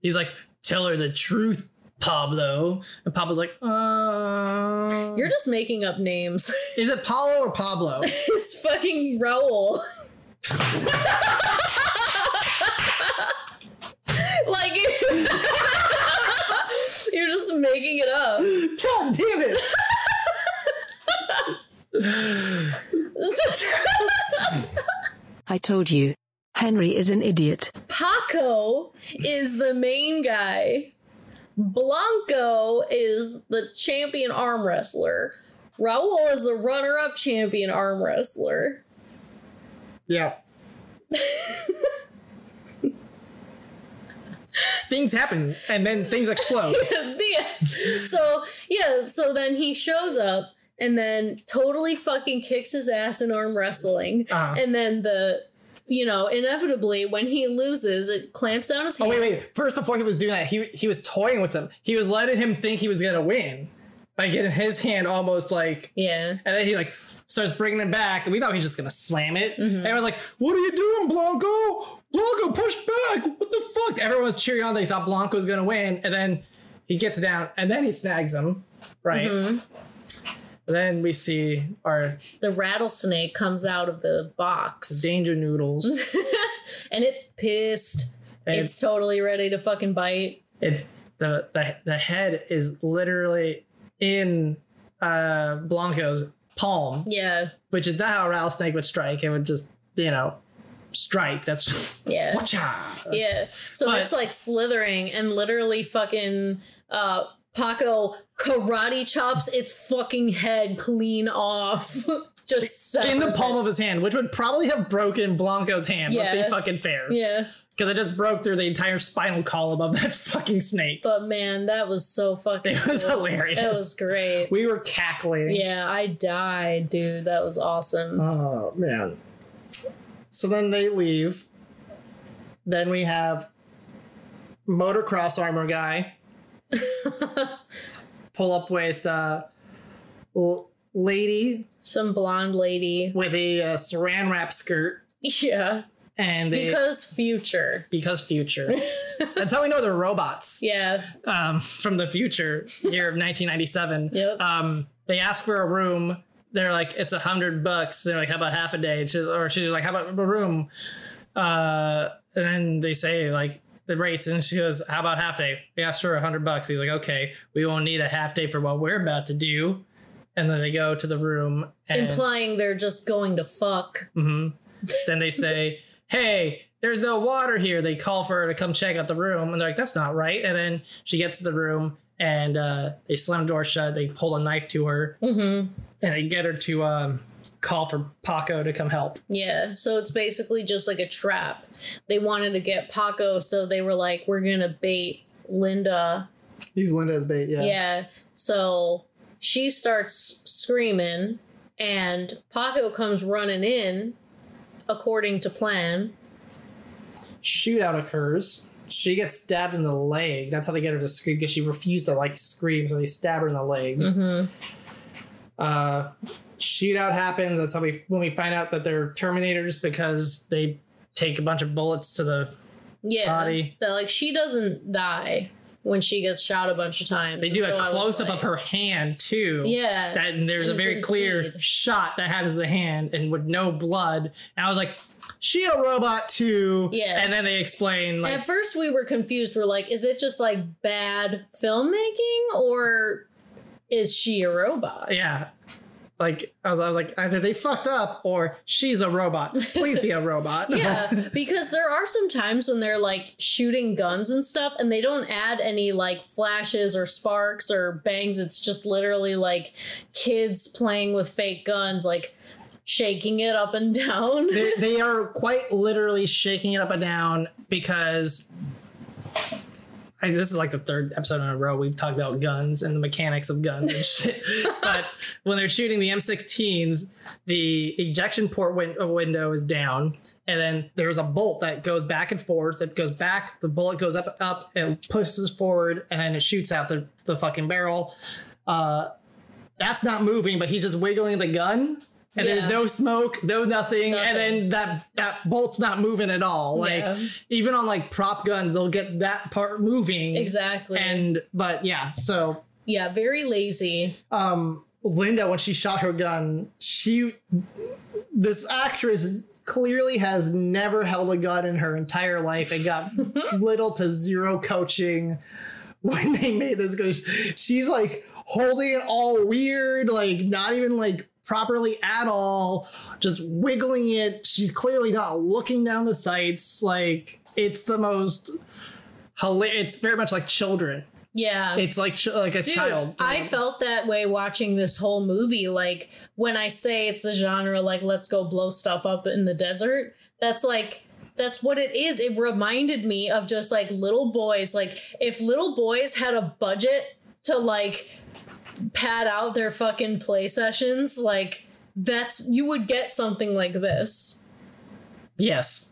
he's like, "Tell her the truth, Pablo." And Pablo's like, "Uh, You're just making up names. is it Paulo or Pablo?" it's fucking Raul. like you're just making it up. God damn it! I told you. Henry is an idiot. Paco is the main guy. Blanco is the champion arm wrestler. Raul is the runner-up champion arm wrestler. Yeah. things happen and then things explode. The- so yeah, so then he shows up and then totally fucking kicks his ass in arm wrestling, Uh-huh. and then the you know inevitably when he loses, it clamps down his Oh hand. wait, wait! First, before he was doing that, he he was toying with him. He was letting him think he was gonna win by getting his hand almost like, Yeah, and then he like starts bringing it back, and we thought he was just gonna slam it. Mm-hmm. And I was like, "What are you doing, Blanco? Blanco, push back! What the fuck?" Everyone was cheering on. They thought Blanco was gonna win, and then he gets down, and then he snags him, right? Mm-hmm. Then we see our the rattlesnake comes out of the box danger noodles. and it's pissed. And it's totally ready to fucking bite. it's the the the head is literally in uh Blanco's palm, Yeah, which is not how a rattlesnake would strike. It would just you know strike. That's yeah. Yeah. So But- it's like slithering and literally fucking uh Paco karate chops its fucking head clean off. Just in the palm it. of his hand, which would probably have broken Blanco's hand. Let's be fucking fair, Yeah. because it just broke through the entire spinal column of that fucking snake. But man, that was so fucking It was cool. hilarious. It was great. We were cackling. yeah, I died, dude. That was awesome. Oh man. So then they leave. Then we have motocross armor guy pull up with uh l- lady Some blonde lady. with a uh, saran wrap skirt Yeah. and they, Because future. because future. That's how we know they're robots. Yeah. Um, from the future, year of 1997. Yep. Um, they ask for a room. They're like, it's a hundred bucks. They're like, how about half a day? She's, or she's like, how about a room? Uh, and then they say like the rates, and she goes, how about half day? We asked for a hundred bucks. He's like, okay, we won't need a half day for what we're about to do. And then they go to the room, and Implying they're just going to fuck. Mhm. then they say, hey. There's no water here. They call for her to come check out the room, and they're like, "That's not right." And then she gets to the room, and uh, they slam the door shut. They pull a knife to her, Mm-hmm. and they get her to um, call for Paco to come help. Yeah, so it's basically just like a trap. They wanted to get Paco, so they were like, we're gonna bait Linda. He's Linda's bait, yeah. Yeah. So she starts screaming, and Paco comes running in, according to plan. Shootout occurs. She gets stabbed in the leg. That's how they get her to scream because she refused to like scream, so they stab her in the leg. Mm-hmm. Uh, shootout happens. That's how we when we find out that they're Terminators because they take a bunch of bullets to the. Yeah. Body. That like she doesn't die when she gets shot a bunch of times. They And do so a close up like- of her hand too. Yeah. That and there's And a very clear bleed. shot that has the hand and with no blood. And I was like, she a robot too. Yeah. And then they explain like At first, we were confused. We're like, is it just like bad filmmaking or is she a robot? yeah. Like I was, I was like, either they fucked up or she's a robot. Please be a robot. Yeah, because there are some times when they're like shooting guns and stuff and they don't add any like flashes or sparks or bangs. It's just literally like kids playing with fake guns. Like, shaking it up and down. they, they are quite literally shaking it up and down because I, this is like the third episode in a row we've talked about guns and the mechanics of guns and shit. but when they're shooting the M16s, the ejection port win- uh, window is down, and then there's a bolt that goes back and forth. It goes back, the bullet goes up, up, and pushes forward, and then it shoots out the, the fucking barrel. Uh, that's not moving, but he's just wiggling the gun. And there's no smoke, no nothing, and then that that bolt's not moving at all. Like Yeah. even on like prop guns, they'll get that part moving. exactly. And but yeah, so yeah, very lazy. um Linda when she shot her gun, she this actress clearly has never held a gun in her entire life and got little to zero coaching when they made this because she's like holding it all weird, like not even like properly at all, just wiggling it. She's clearly not looking down the sights. Like it's the most hilarious. It's very much like children. Yeah. It's like ch- like a Dude, child. I felt that way watching this whole movie. Like when I say it's a genre like let's go blow stuff up in the desert, that's like that's what it is. It reminded me of just like little boys. Like if little boys had a budget to like pad out their fucking play sessions, like that's you would get something like this. yes.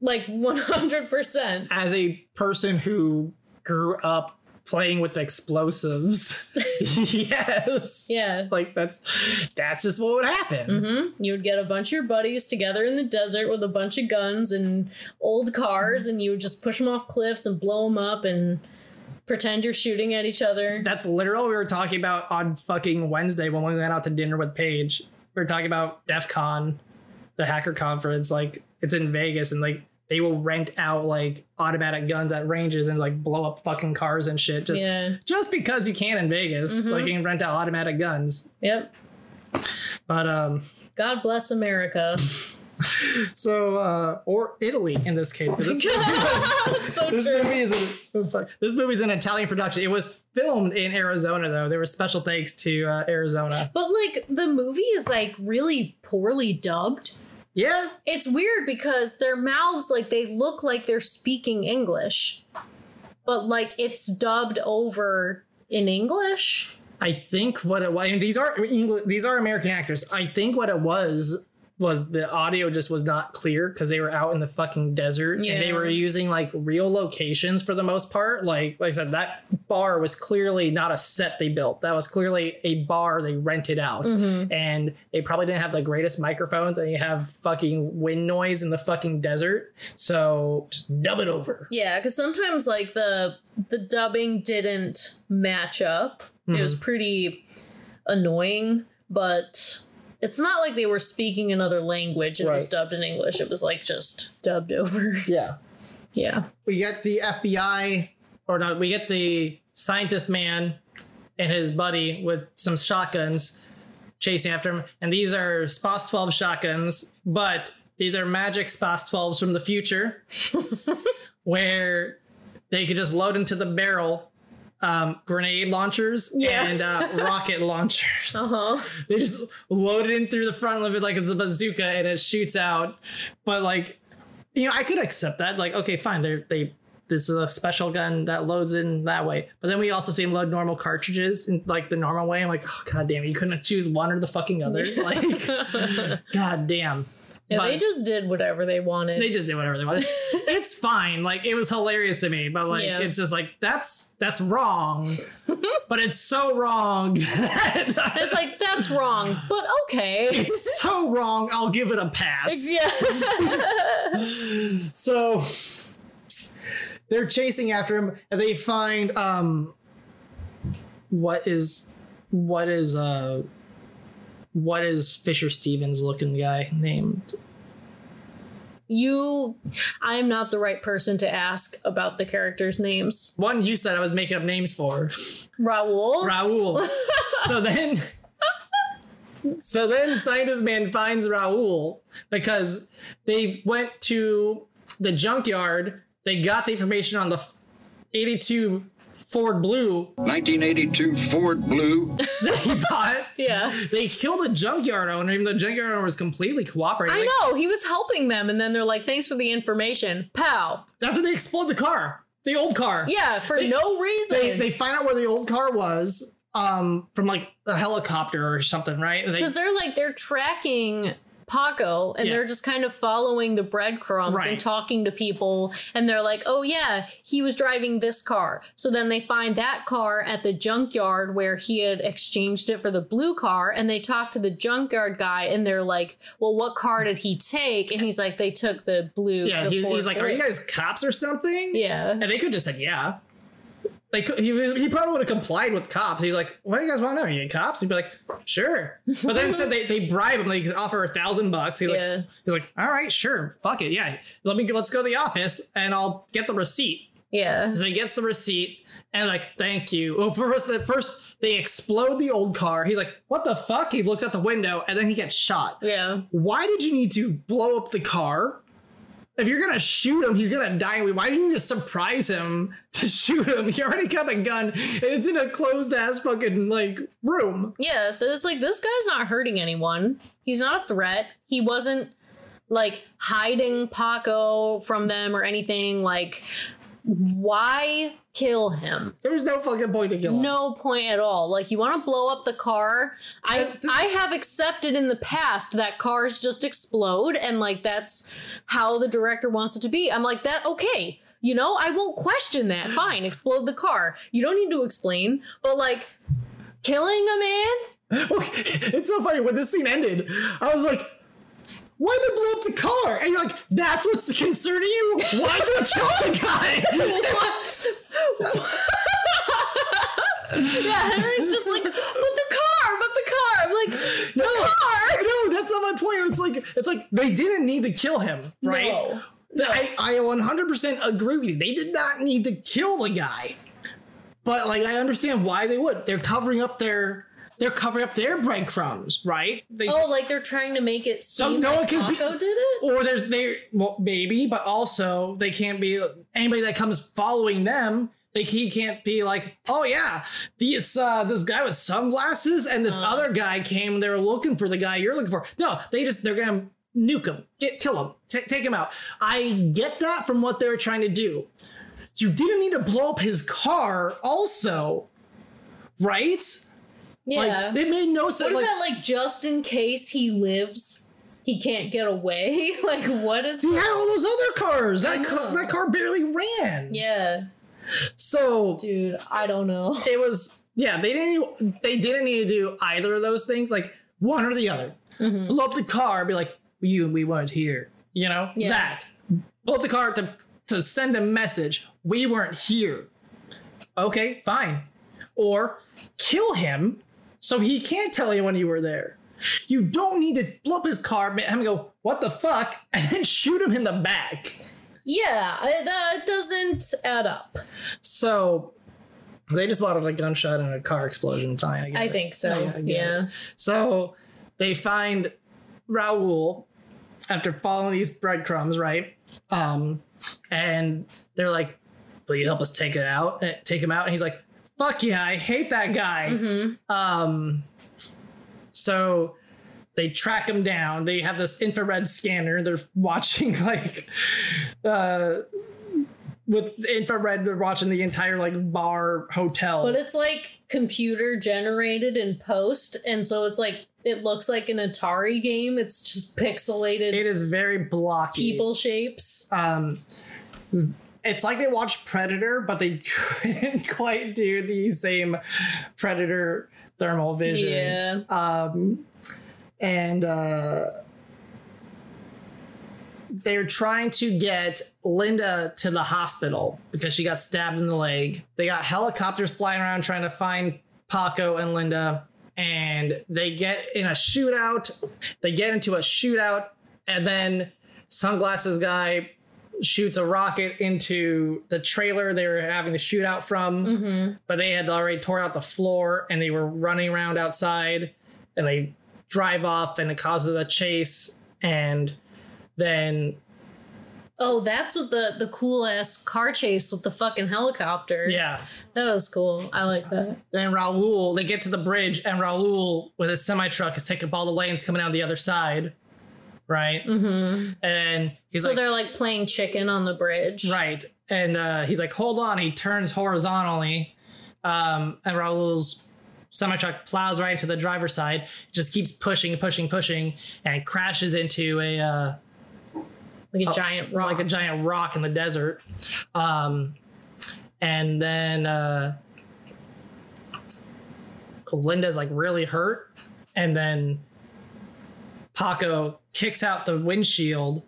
Like 100%. as a person who grew up playing with explosives yes Yeah. like that's that's just what would happen hmm You would get a bunch of your buddies together in the desert with a bunch of guns and old cars, and you would just push them off cliffs and blow them up and pretend you're shooting at each other. that's literally what we were talking about on fucking wednesday when we went out to dinner with paige we were talking about DEF CON the hacker conference like it's in vegas and like they will rent out like automatic guns at ranges and like blow up fucking cars and shit just Yeah. just because you can in vegas like you can rent out automatic guns Yep. but um God bless America. So, uh, or Italy in this case. This, That's so this movie is an, oh, this movie is an Italian production. It was filmed in Arizona, though. There was special thanks to uh, Arizona. But like the movie is like really poorly dubbed. Yeah, It's weird because their mouths like they look like they're speaking English, but like it's dubbed over in English. I think what it was. And these are English. These are American actors. I think what it was was the audio just was not clear because they were out in the fucking desert and they were using like real locations for the most part. Like like I said, that bar was clearly not a set they built. That was clearly a bar they rented out, mm-hmm. and they probably didn't have the greatest microphones. And you have fucking wind noise in the fucking desert, so just dub it over. Yeah, because sometimes like the the dubbing didn't match up. It was mm-hmm. pretty annoying, but it's not like they were speaking another language and it was Right. dubbed in English. It was like just dubbed over. Yeah. Yeah. we get the FBI, or not, we get the scientist man and his buddy with some shotguns chasing after him. And these are SPAS 12 shotguns, but these are magic SPAS 12s from the future where they could just load into the barrel um, grenade launchers Yeah. and uh, rocket launchers. Uh huh. They just load it in through the front of it like it's a bazooka and it shoots out. But like, you know, I could accept that. Like, okay, fine. They're they this is a special gun that loads in that way. But then we also see them load normal cartridges in like the normal way. I'm like, oh god damn, you couldn't choose one or the fucking other. Like, god damn. Yeah, But- they just did whatever they wanted. they just did whatever they wanted. It's, fine. Like it was hilarious to me, but like Yeah. it's just like that's that's wrong. but it's so wrong. it's like that's wrong, but okay. it's so wrong. I'll give it a pass. yeah. So they're chasing after him, and they find um what is what is uh what is Fisher Stevens looking guy named? you I'm not the right person to ask about the characters' names. One you said I was making up names for. Raul. Raul. so then So then Scientist Man finds Raul because they went to the junkyard, they got the information on the 82 Ford Blue 1982 Ford Blue. that he bought. Yeah. They killed a junkyard owner, even though the junkyard owner was completely cooperating. I Like, know, he was helping them, and then they're like, thanks for the information. Pow. After they explode the car, the old car. Yeah, for They- no reason. They, they find out where the old car was um, from like a helicopter or something, right? And they- Because they're like, they're tracking Paco and Yeah. they're just kind of following the breadcrumbs Right. and talking to people. And they're like, oh, yeah, he was driving this car. So then they find that car at the junkyard where he had exchanged it for the blue car. And they talk to the junkyard guy and they're like, well, what car did he take? And he's like, they took the blue. yeah, the he's, he's like, "Are you guys cops or something?" Yeah. and they could just said, "Yeah." They could, he, was- he probably would have complied with cops. He's like, "What do you guys want to know? You cops?" He'd be like, "Sure," but then said they, they bribe him. like They offer a thousand bucks. He's Yeah. like, "He's like, all right, sure, fuck it, yeah. Let me let's go to the office and I'll get the receipt." Yeah. So he gets the receipt and like, thank you. Well, first, first they explode the old car. He's like, what the fuck? He looks out the window and then he gets shot. Yeah. Why did you need to blow up the car? If you're gonna shoot him, he's gonna die. Why do you need to surprise him to shoot him? He already got the gun and it's in a closed ass fucking like room. Yeah, it's like this guy's not hurting anyone. He's not a threat. He wasn't like hiding Paco from them or anything. Like, Mm-hmm. why kill him? There was no fucking point to kill him. No point at all. Like, you want to blow up the car? I That's- I have accepted in the past that cars just explode, and like that's how the director wants it to be. I'm like that. Okay, you know, I won't question that. Fine, explode the car. You don't need to explain, but like killing a man. it's so funny when this scene ended. I was like, "Why they blow up the car?" And you're like, "That's what's concerning you? Why did they kill the guy?" yeah, Henry's just like, but the car, but the car. I'm like, the no, car. no, that's not my point. It's like it's like they didn't need to kill him, right? No. I, I 100% agree with you. They did not need to kill the guy. But like I understand why they would. They're covering up their they're covering up their breadcrumbs, right? They, Oh, like they're trying to make it seem no one like can be- Paco did it. or there's they well maybe, but also they can't be anybody that comes following them. They he can't be like, oh yeah, this uh, this guy with sunglasses and this other guy came. They were looking for the guy you're looking for. No, they just they're gonna nuke him, get kill him, ta- take him out. I get that from what they were trying to do. So You didn't need to blow up his car, also, right? Yeah. Like it made no sense. what is like, that like? Just in case he lives, he can't get away. like, what is? he had all those other cars. That car, that car barely ran. Yeah, So dude, I don't know. it was yeah they didn't they didn't need to do either of those things like one or the other Mm-hmm. blow up the car be like you and we weren't here you know Yeah. that blow up the car to to send a message we weren't here okay fine or kill him so he can't tell anyone you were there you don't need to blow up his car have him go what the fuck and then shoot him in the back Yeah, it, uh, doesn't add up. so they just wanted a gunshot and a car explosion fine I, I think so. Yeah, I get it. yeah. So they find Raul after following these breadcrumbs, right? Um, and they're like, "Will you help us take it out? eh, Take him out?" And he's like, "Fuck yeah, I hate that guy." Mm-hmm. Um, so they track him down. They have this infrared scanner. They're watching like, uh, with infrared. They're watching the entire like bar hotel. But it's like computer generated in post, and so it's like it looks like an Atari game. It's just pixelated it is very blocky. people shapes. um it's like they watched predator but they couldn't quite do the same predator thermal vision Yeah. um and uh they're trying to get Linda to the hospital because she got stabbed in the leg. They got helicopters flying around trying to find Paco and Linda, and they get in a shootout. They get into a shootout, and then Sunglasses Guy shoots a rocket into the trailer they were having the shootout from, mm-hmm. but they had already torn out the floor and they were running around outside, and they drive off, and it causes a chase, and then Oh, that's what the the cool ass car chase with the fucking helicopter. Yeah. that was cool. I like that. Then Raul, they get to the bridge, and Raul with his semi truck is taking up all the lanes coming down the other side, right? Mm-hmm. And he's So like, they're like playing chicken on the bridge. right, and uh, he's like, hold on. He turns horizontally, um, and Raul's semi truck plows right into the driver's side, just keeps pushing, pushing, pushing, and crashes into a. Uh, like a giant rock. like a giant rock in the desert. Um, and then uh, Linda's like really hurt, and then Paco kicks out the windshield,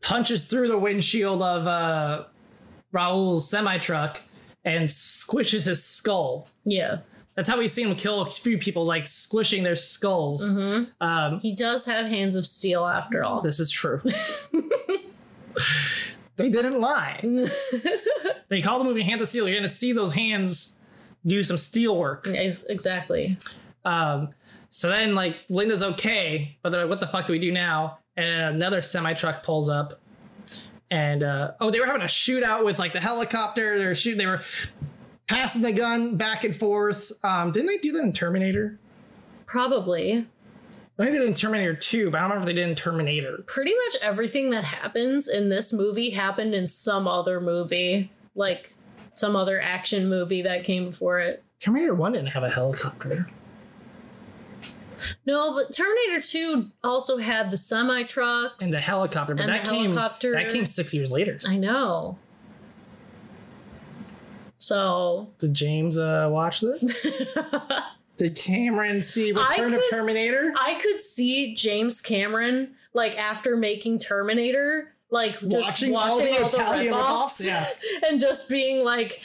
punches through the windshield of uh, Raul's semi truck, and squishes his skull. yeah, That's how we've seen him kill a few people, like squishing their skulls. Um, he does have hands of steel after all. this is true. they didn't lie. they call the movie Hands of Steel. You're going to see those hands do some steel work. Ex- Exactly. Um, so then, like, Linda's okay, but they're like, what the fuck do we do now? And another semi truck pulls up. And, uh, oh, they were having a shootout with, like, the helicopter. They were shooting, they were passing the gun back and forth. Um, didn't they do that in Terminator? Probably. I think they did in Terminator 2, but I don't remember if they did in Terminator. Pretty much everything that happens in this movie happened in some other movie, like some other action movie that came before it. Terminator 1 didn't have a helicopter. No, but Terminator 2 also had the semi trucks. and the helicopter, but And that the came helicopter. that came six years later. I know. So Did James uh, watch this? Did Cameron see I Return of Terminator? I could see James Cameron like after making Terminator, like just Watching watching, all the all Italian rip-offs, rip-offs? Yeah. and just being like,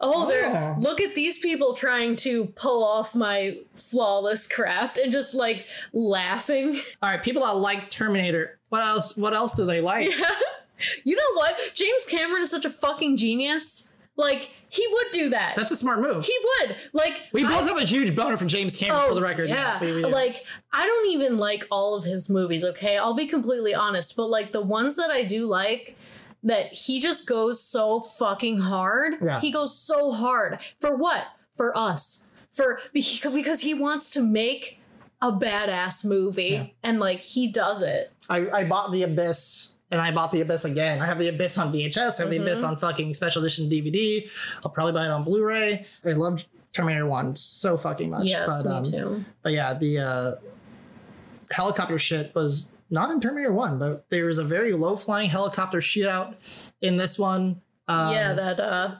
"Oh, they're Oh. look at these people trying to pull off my flawless craft," and just like laughing. All right, people that like Terminator. What else? What else do they like? You know what? James Cameron is such a fucking genius. Like he would do that. That's a smart move. he would. Like we both I've have a huge boner for James Cameron for the oh, record. Oh, Yeah. We- we. Like, I don't even like all of his movies, okay? I'll be completely honest, but like the ones that I do like, that he just goes so fucking hard. Yeah. He goes so hard. For what? For us. For because he wants to make a badass movie and like he does it. I, I bought The Abyss. And I bought The Abyss again. I have The Abyss on VHS. I have The Abyss Mm-hmm. on fucking special edition DVD. I'll probably buy it on Blu-ray. I love Terminator 1 so fucking much. Yes, but, me um, too. But yeah, the uh, helicopter shit was not in Terminator 1, but there was a very low flying helicopter shootout in this one. Um, yeah, that uh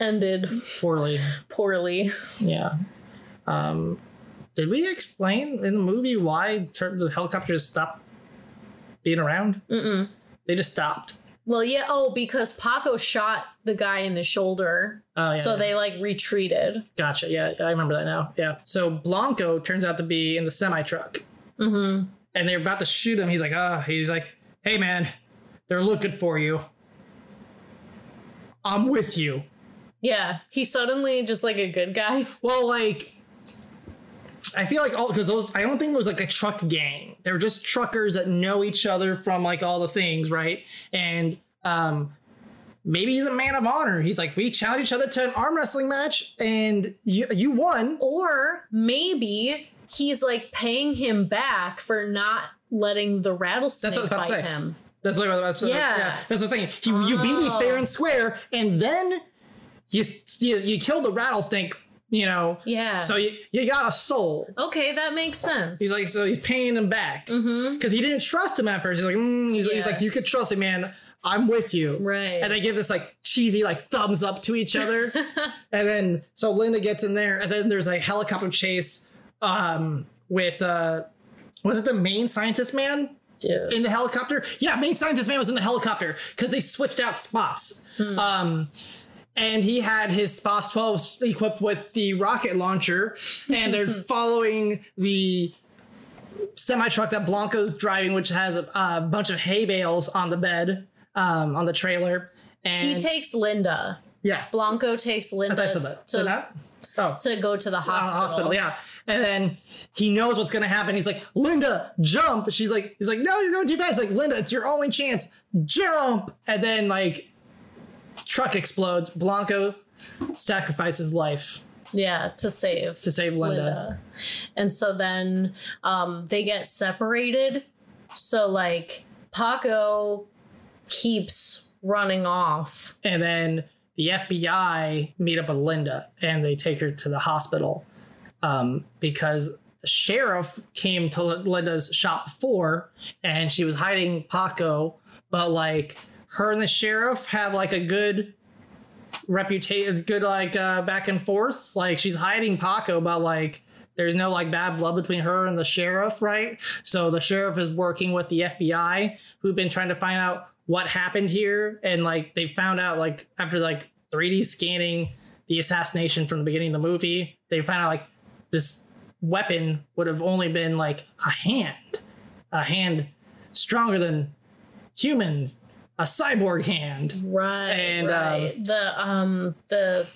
ended Poorly. poorly. Yeah. Um, did we explain in the movie why the helicopters stopped being around? Mm-mm. They just stopped. Well, yeah, oh, because Paco shot the guy in the shoulder. Oh, yeah. so yeah. they like retreated. Gotcha. Yeah, I remember that now. Yeah. So Blanco turns out to be in the semi truck. Mm-hmm. And they're about to shoot him. He's like, ah, he's like, hey, man, they're looking for you. I'm with you. Yeah, he's suddenly just like a good guy. Well, like, I feel like all because those I don't think it was like a truck gang. They're just truckers that know each other from like all the things, right? And um, maybe he's a man of honor. He's like, we challenged each other to an arm wrestling match, and you you won. Or maybe he's like paying him back for not letting the rattlesnake That's what I was about to bite say. him. That's what I was saying. Yeah. Yeah. That's what I'm saying. He, You beat me Oh. fair and square, and then you you, you killed the rattlesnake. You know. Yeah. So you, you got a soul. okay, that makes sense. He's like, so he's paying him back because he didn't trust him at first. He's like, mm, he's, he's Yeah. like, you could trust him, man. I'm with you. Right. And they give this like cheesy like thumbs up to each other, and then so Linda gets in there, and then there's a helicopter chase um, with uh, was it the main scientist man? Dude. in the helicopter. Yeah, main scientist man was in the helicopter because they switched out spots. Um, and he had his SPAS 12 equipped with the rocket launcher, and they're following the semi truck that Blanco's driving, which has a, a bunch of hay bales on the bed, um, on the trailer. And he takes Linda. Yeah, Blanco takes Linda thought I said that. to, Did Oh, to go to the uh, hospital. hospital. Yeah. And then he knows what's gonna happen. He's like, Linda, jump. She's like, he's like, no, you're going too fast. Like, Linda, it's your only chance. jump, and then like truck explodes. Blanco sacrifices life Yeah, to save to save Linda. And so then um, they get separated. So like Paco keeps running off. And then the FBI meet up with Linda and they take her to the hospital um, because the sheriff came to Linda's shop before and she was hiding Paco, but like her and the sheriff have like a good reputation, good like uh, back and forth. Like she's hiding Paco, but like there's no like bad blood between her and the sheriff, right? So the sheriff is working with the FBI who've been trying to find out what happened here and like they found out like after like 3D scanning the assassination from the beginning of the movie, they found out like this weapon would have only been like a hand, a hand stronger than humans, a cyborg hand. Right. And, um, the um the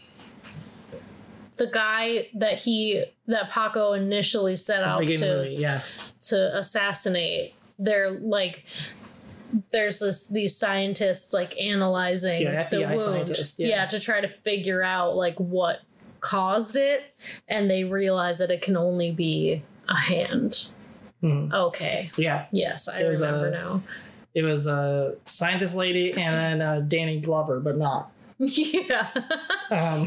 the guy that he that Paco initially set out Beginning of the to movie, yeah. to assassinate. They're like there's this these scientists like analyzing Yeah, the wound. scientists, yeah. to try to figure out like what caused it and they realize that it can only be a hand. Mhm. Okay. Yeah. Yes, I remember uh, now. It was a scientist lady and then Danny Glover, but not. yeah. Um,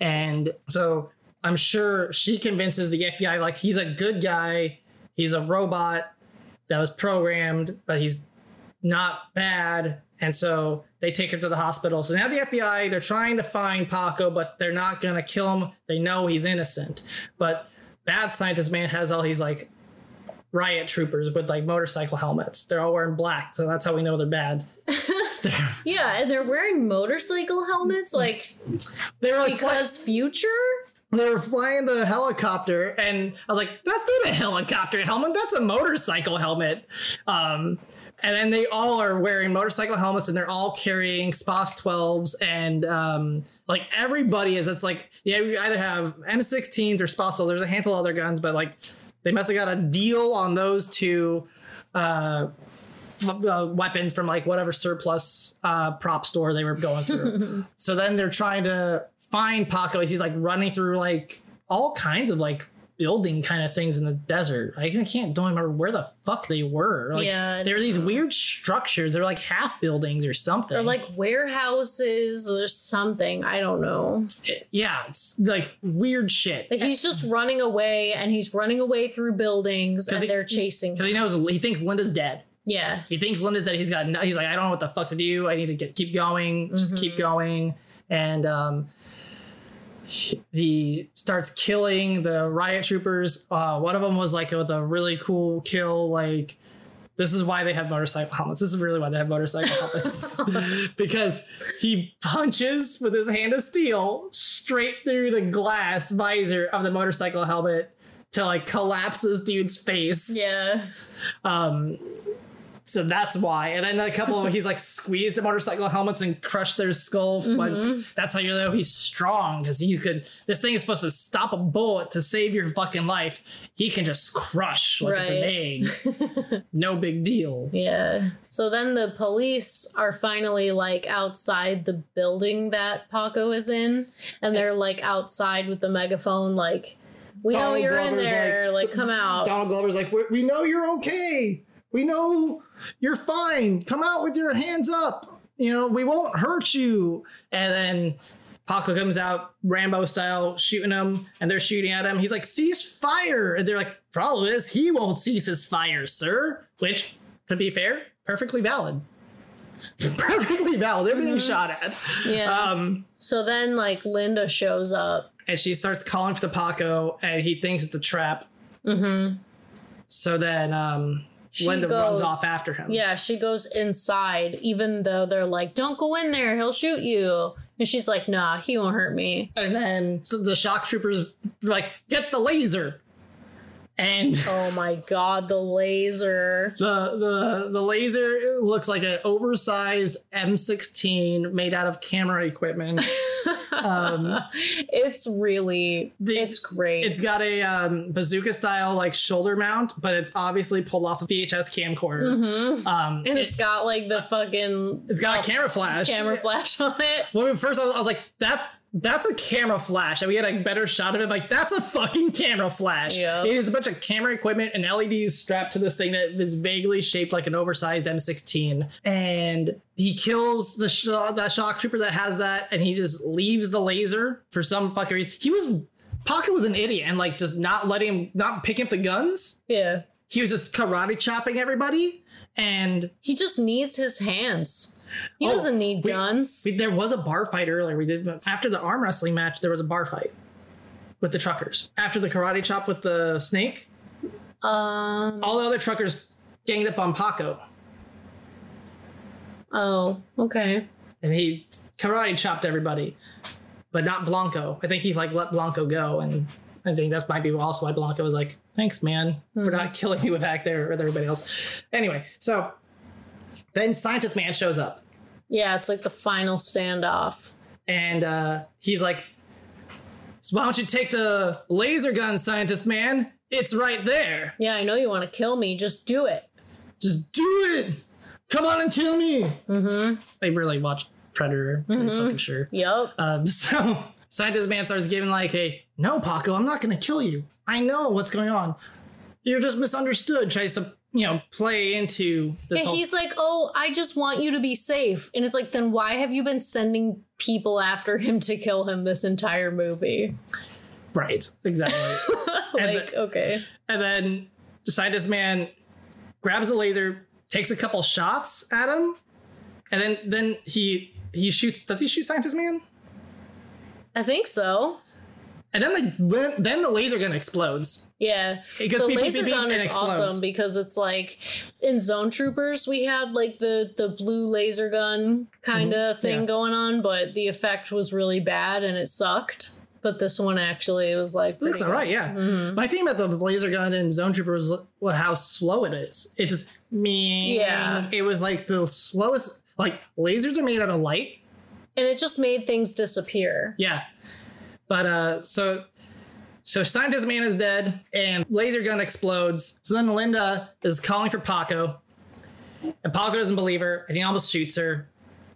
and so I'm sure she convinces the FBI like he's a good guy, he's a robot that was programmed, but he's not bad. And so they take him to the hospital. So now the FBI, they're trying to find Paco, but they're not gonna kill him. They know he's innocent. But bad scientist man has all these like riot troopers with like motorcycle helmets. They're all wearing black, so that's how we know they're bad. Yeah, and they're wearing motorcycle helmets like They were like because future? They were flying the helicopter and i was like that's not a helicopter helmet that's a motorcycle helmet. Um, and then they all are wearing motorcycle helmets and they're all carrying spas 12s and um, like everybody is it's like yeah you either have m16s or spas 12 there's a handful of other guns but like they must have got a deal on those two uh, uh, weapons from like whatever surplus uh, prop store they were going through. so then they're trying to find Paco as he's like running through like all kinds of like building kind of things in the desert. I can't don't remember where the fuck they were. Like, Yeah, they were these weird structures. They're like half buildings or something. Or like warehouses or something. I don't know. yeah, it's like weird shit. Like he's just running away and he's running away through buildings and he- they're chasing because he knows he thinks Linda's dead. Yeah. he thinks Linda's dead. He's got. no- He's like, I don't know what the fuck to do. I need to get keep going. Just keep going. And um, he- he starts killing the riot troopers. Uh, one of them was like with a really cool kill. Like this is why they have motorcycle helmets. This is really why they have motorcycle helmets because he punches with his hand of steel straight through the glass visor of the motorcycle helmet to like collapse this dude's face. Yeah. Um, so that's why. And then a couple of he's like squeezed the motorcycle helmets and crushed their skull. But mm-hmm. that's how you know he's strong because he's good. This thing is supposed to stop a bullet to save your fucking life. He can just crush like it's an egg. no big deal. Yeah. So then the police are finally like outside the building that Paco is in, and they're like outside with the megaphone, like, "We know Donald you're in Glover's there. Like, come out." Donald Glover's like, we, we know you're okay. We know you're fine. Come out with your hands up. You know, we won't hurt you. And then Paco comes out Rambo style, shooting him, and they're shooting at him. He's like, cease fire. And they're like, problem is, he won't cease his fire, sir. Which, to be fair, perfectly valid. perfectly valid. They're being shot at. Yeah. Um, so then like Linda shows up. and she starts calling for the Paco, and he thinks it's a trap. Mm-hmm. So then um, She Linda runs goes- off after him. Yeah, she goes inside, even though they're like, "Don't go in there. He'll shoot you." And she's like, "Nah, he won't hurt me." And then the shock troopers like, get the laser. And Oh my god, the laser. the the the laser looks like an oversized M16 made out of camera equipment. um, It's really, The- it's great. it's got a um, bazooka style like shoulder mount, but it's obviously pulled off a VHS camcorder. Mhm. Um, And it, it's got like the fucking it's got a camera flash. camera flash on it. Well, first I was, I was like, that's that's a camera flash, and we had a better shot of it. Like that's a fucking camera flash. Yeah. It is a bunch of camera equipment and LEDs strapped to this thing that is vaguely shaped like an oversized M16. And he kills the sh- that shock trooper that has that, and he just leaves the laser for some fucking reason. He was Paco was an idiot and like just not letting him not picking up the guns. Yeah. He was just karate chopping everybody. And He just needs his hands. He Oh, doesn't need we- guns. We, there was a bar fight earlier. We did after the arm wrestling match. There was a bar fight with the truckers after the karate chop with the snake. um. All the other truckers ganged up on Paco, Oh. Okay. and he karate chopped everybody, but not Blanco. I think he like let Blanco go, and I think that's might be also why Blanco was like, "Thanks, man, for not killing me with back there with everybody else." Anyway, so then Scientist Man shows up. Yeah, it's like the final standoff. and uh, he's like, so "Why don't you take the laser gun, scientist man? It's right there. Yeah, I know you want to kill me. Just do it. Just do it. Come on and kill me." Mm-hmm. They really watched Predator. Pretty fucking sure. Yup. Um, so scientist man starts giving like a, "No, Paco, I'm not going to kill you. I know what's going on. You're just misunderstood." Tries to you know play into this And whole. he's like, "Oh, I just want you to be safe." And it's like, then why have you been sending people after him to kill him this entire movie? right, exactly. And like, okay. And then the scientist man grabs a laser, takes a couple shots at him, and then then he he shoots. Does he shoot scientist man? I think so. And then the then, the laser gun explodes. Yeah. It goes the beep, laser beep, beep, gun is awesome because it's like in Zone Troopers we had like the the blue laser gun kind of thing Mm-hmm. yeah. going on, but the effect was really bad and it sucked. But this one actually was like looks all right, yeah. My thing about the laser gun in Zone Troopers was how slow it is. It just me. Yeah. It was like the slowest. Like lasers are made out of light. and it just made things disappear. Yeah. But uh so so scientist man is dead and laser gun explodes. So then Linda is calling for Paco. And Paco doesn't believe her and he almost shoots her.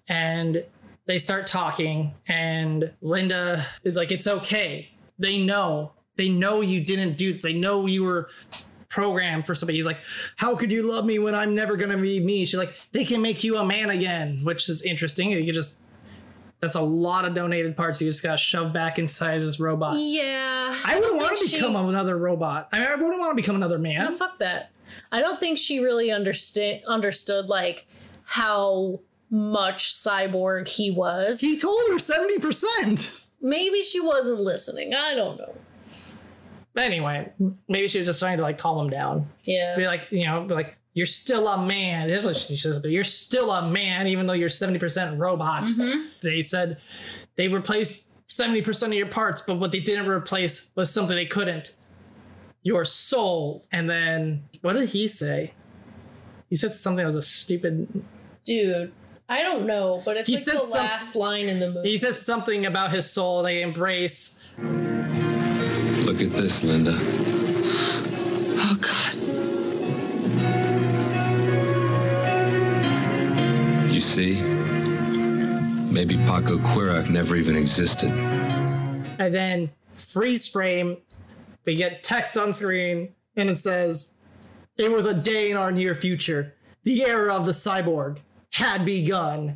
And they start talking and Linda is like, It's okay. They know. They know you didn't do this. They know you were programmed for somebody. He's like, How could you love me when I'm never gonna be me? She's like, They can make you a man again, which is interesting. You could just that's a lot of donated parts you just got shoved back inside this robot. Yeah. I wouldn't want to she- become another robot. I, mean, I wouldn't want to become another man. No, fuck that. I don't think she really understand understood like how much cyborg he was. he told her 70%. Maybe she wasn't listening. I don't know. Anyway, maybe she was just trying to like calm him down. Yeah. Be like, you know, be like, you're still a man. This is what she says, but you're still a man, even though you're 70% robot. Mm-hmm. They said they replaced 70% of your parts, but what they didn't replace was something they couldn't. Your soul. And then what did he say? He said something that was a stupid Dude, I don't know, but it's He like said the some- last line in the movie. He says something about his soul they embrace. Look at this, Linda. You see? Maybe Paco Queruak never even existed. And then freeze frame, we get text on screen, and it says, It was a day in our near future. The era of the cyborg had begun.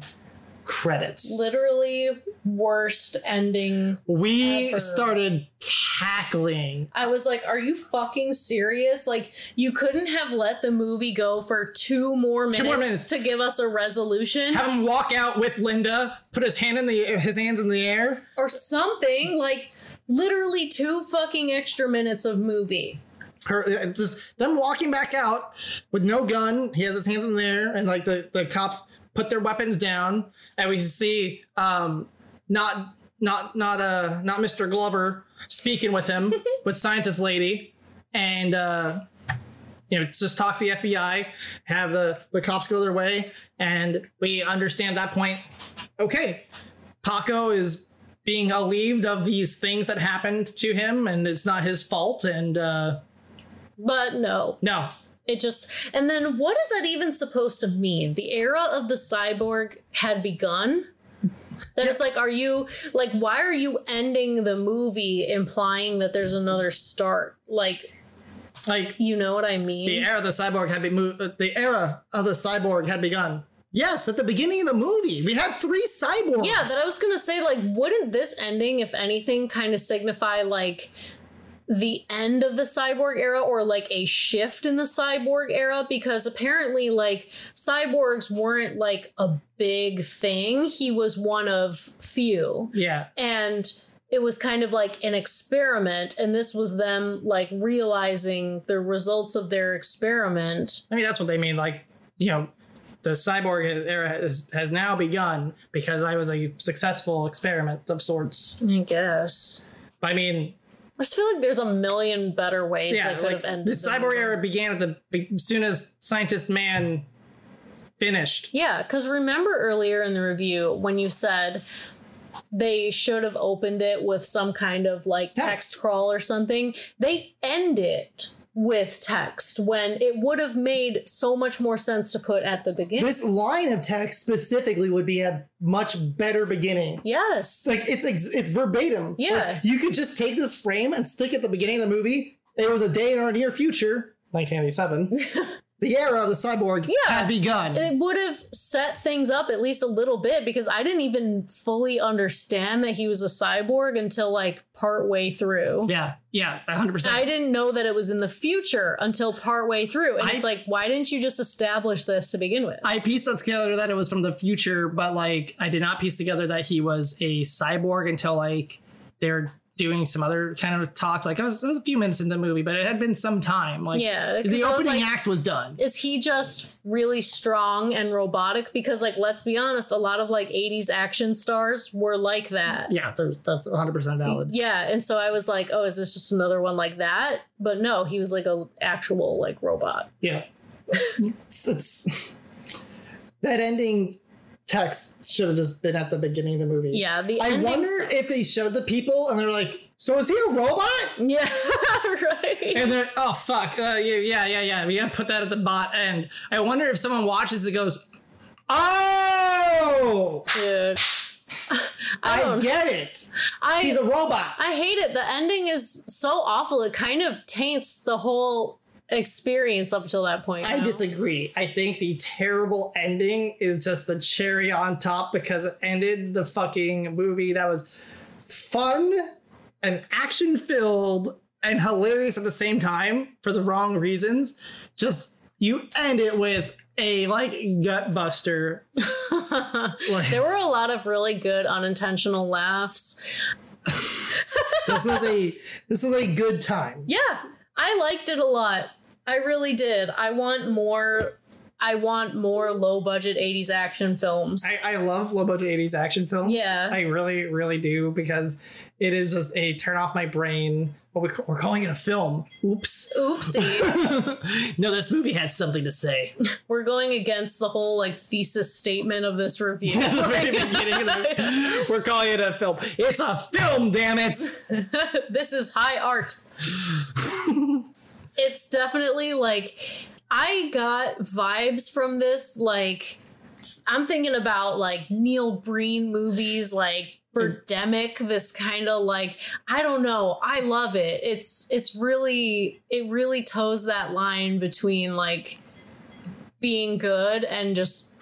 Credits. Literally worst ending. We ever. started cackling. I was like, are you fucking serious? Like, you couldn't have let the movie go for two more minutes, more minutes. to give us a resolution Have him walk out with Linda, put his hand in the his hands in the air. or something. Like, literally two fucking extra minutes of movie. her uh, just them walking back out with no gun. He has his hands in the air, and like the the cops put their weapons down, and we see um not not not uh not Mr. Glover speaking with him with scientist lady, and uh, you know just talk to the FBI, have the the cops go their way, and we understand that point. Okay, Paco is being relieved of these things that happened to him, and it's not his fault. And uh, But no, no, it just. And then what is that even supposed to mean? The era of the cyborg had begun? That it's like, are you like, why are you ending the movie implying that there's another start? Like, like you know what I mean? the era of the cyborg had been moved. Uh, the era of the cyborg had begun. Yes, at the beginning of the movie, we had three cyborgs. Yeah, that I was gonna say, like, wouldn't this ending, if anything, kind of signify like the end of the cyborg era or like a shift in the cyborg era? Because apparently, like, cyborgs weren't like a big thing. He was one of few. yeah. And it was kind of like an experiment, and this was them like realizing the results of their experiment. I mean, that's what they mean. Like, you know, the cyborg era has, has now begun because I was a successful experiment of sorts. I guess. I mean, I just feel like there's a million better ways yeah, they could like have ended the the cyborg era began at the as soon as scientist man finished. Yeah, because remember earlier in the review when you said they should have opened it with some kind of like Text. text crawl or something? They end it with text when it would have made so much more sense to put at the beginning. This line of text specifically would be a much better beginning. yes. Like it's it's verbatim. Yeah. Like, you could just take this frame and stick it at the beginning of the movie. It was a day in our near future, 1987. the era of the cyborg Yeah. had begun. it would have set things up at least a little bit because I didn't even fully understand that he was a cyborg until like part way through. yeah, yeah, 100%. I didn't know that it was in the future until part way through. And I- it's like, why didn't you just establish this to begin with? I pieced together that it was from the future, but like I did not piece together that he was a cyborg until like they're doing some other kind of talks. Like it was, it was a few minutes in the movie, but it had been some time. Like Yeah, the I opening like- act was done. Is he just really strong and robotic? Because, like, let's be honest, a lot of like 80s action stars were like that. Yeah, that's 100% valid. Yeah, and so I was like, oh, is this just another one like that? But no, he was like a actual like robot. Yeah. it's, it's- that ending text should have just been at the beginning of the movie. Yeah, the I wonder sucks. if they showed the people and they're like, so is he a robot? Yeah, right. And they're, oh, fuck. Uh, yeah, yeah, yeah, yeah. We gotta put that at the bot end. I wonder if someone watches it goes, oh, Dude. I I, get it. I He's a robot. I hate it. The ending is so awful. It kind of taints the whole experience up until that point. you I know? disagree. I think the terrible ending is just the cherry on top because it ended the fucking movie that was fun and action filled and hilarious at the same time for the wrong reasons. Just you end it with a like gut buster. Like, There were a lot of really good unintentional laughs. this was a this was a good time. Yeah, I liked it a lot. I really did. I want more. I want more low budget 80s action films. I, I love low budget 80s action films. Yeah. I really, really do because it is just a turn off my brain. Well, we, we're calling it a film. Oops. Oopsie. no, this movie had something to say. We're going against the whole like thesis statement of this review. At the very beginning of the- we're calling it a film. It's a film, damn it. this is high art. It's definitely like I got vibes from this like I'm thinking about like Neil Breen movies like Birdemic this kind of like I don't know I love it. It's it's really it really toes that line between like being good and just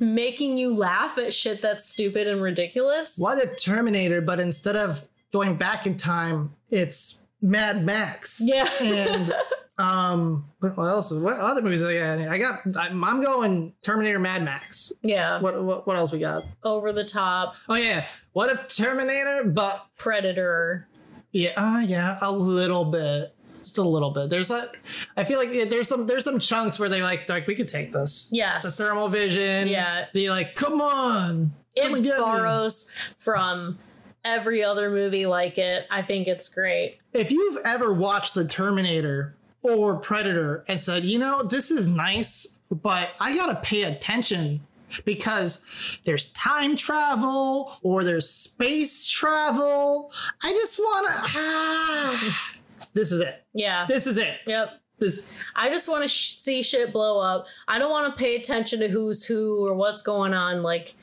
making you laugh at shit that's stupid and ridiculous. What if Terminator, but instead of going back in time, it's Mad Max. yeah And um, what else? What other movies? I got? I got. I'm, going Terminator, Mad Max. yeah What, what what else we got? over the top Oh yeah. What if Terminator, but predator yeah, uh, yeah, a little bit, just a little bit. There's a, I feel like there's some there's some chunks where they like like we could take this. yes The thermal vision. Yeah. The like, come on. it get me. borrows from every other movie like it. I think it's great. If you've ever watched The Terminator or Predator and said, you know, this is nice, but I gotta pay attention because there's time travel or there's space travel. I just wanna. Ah. This is it. Yeah. This is it. Yep. This I just want to sh- see shit blow up. I don't want to pay attention to who's who or what's going on. Like,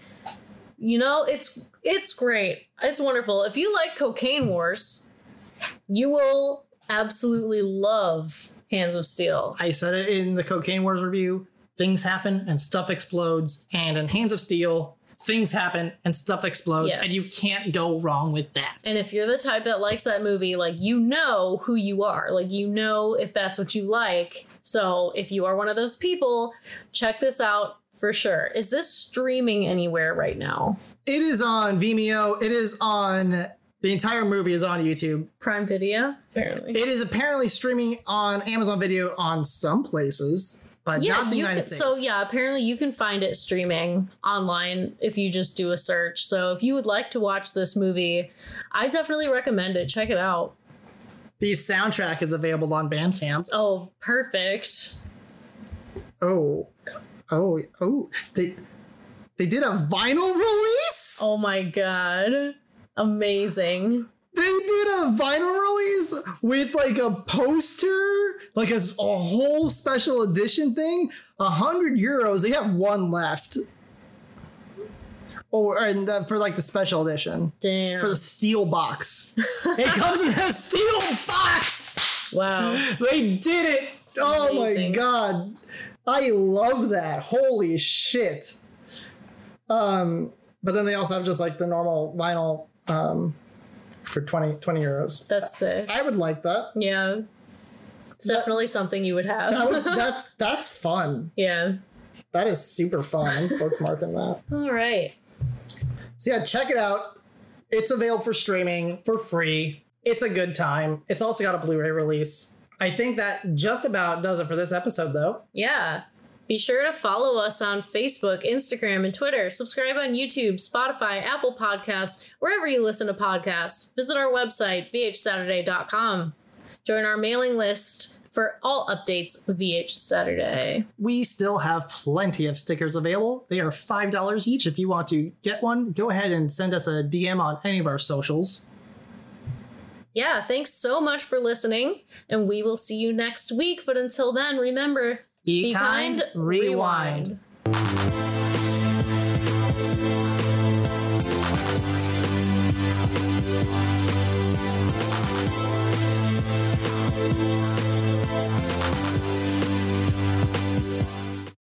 you know, it's it's great. It's wonderful. If you like Cocaine Wars, you will absolutely love Hands of Steel. I said it in the Cocaine Wars review. Things happen and stuff explodes, and in Hands of Steel, things happen and stuff explodes, Yes. and you can't go wrong with that. And if you're the type that likes that movie, like you know who you are. Like you know if that's what you like. So if you are one of those people, check this out for sure. Is this streaming anywhere right now? it is on Vimeo. It is on the entire movie is on YouTube. Prime Video? Apparently. It is apparently streaming on Amazon Video on some places, but yeah, not the United can, States. so yeah, apparently you can find it streaming online if you just do a search. So if you would like to watch this movie, I definitely recommend it. Check it out. the soundtrack is available on Bandcamp. Oh, perfect. Oh, oh, oh! They they did a vinyl release. Oh my god. Amazing. They did a vinyl release with like a poster, like a, a whole special edition thing. A hundred euros. They have one left. Or and for like the special edition Damn. for the steel box. it comes in a steel box. wow. They did it. Oh Amazing. my god. I love that. Holy shit. Um but then they also have just like the normal vinyl um for 20 20 euros. That's sick. I would like that. Yeah. It's definitely something you would That have. would- that's that's fun. yeah. That is super fun. I'm bookmarking that. All right. So yeah, check it out. It's available for streaming for free. It's a good time. It's also got a Blu-ray release. I think that just about does it for this episode though. Yeah. Be sure to follow us on Facebook, Instagram, and Twitter. Subscribe on YouTube, Spotify, Apple Podcasts, wherever you listen to podcasts. Visit our website, vhsaturday.com. Join our mailing list for all updates of VH Saturday. we still have plenty of stickers available. They are $5 each. If you want to get one, go ahead and send us a DM on any of our socials. Yeah, thanks so much for listening, and we will see you next week. But until then, remember Be, be kind, rewind. rewind.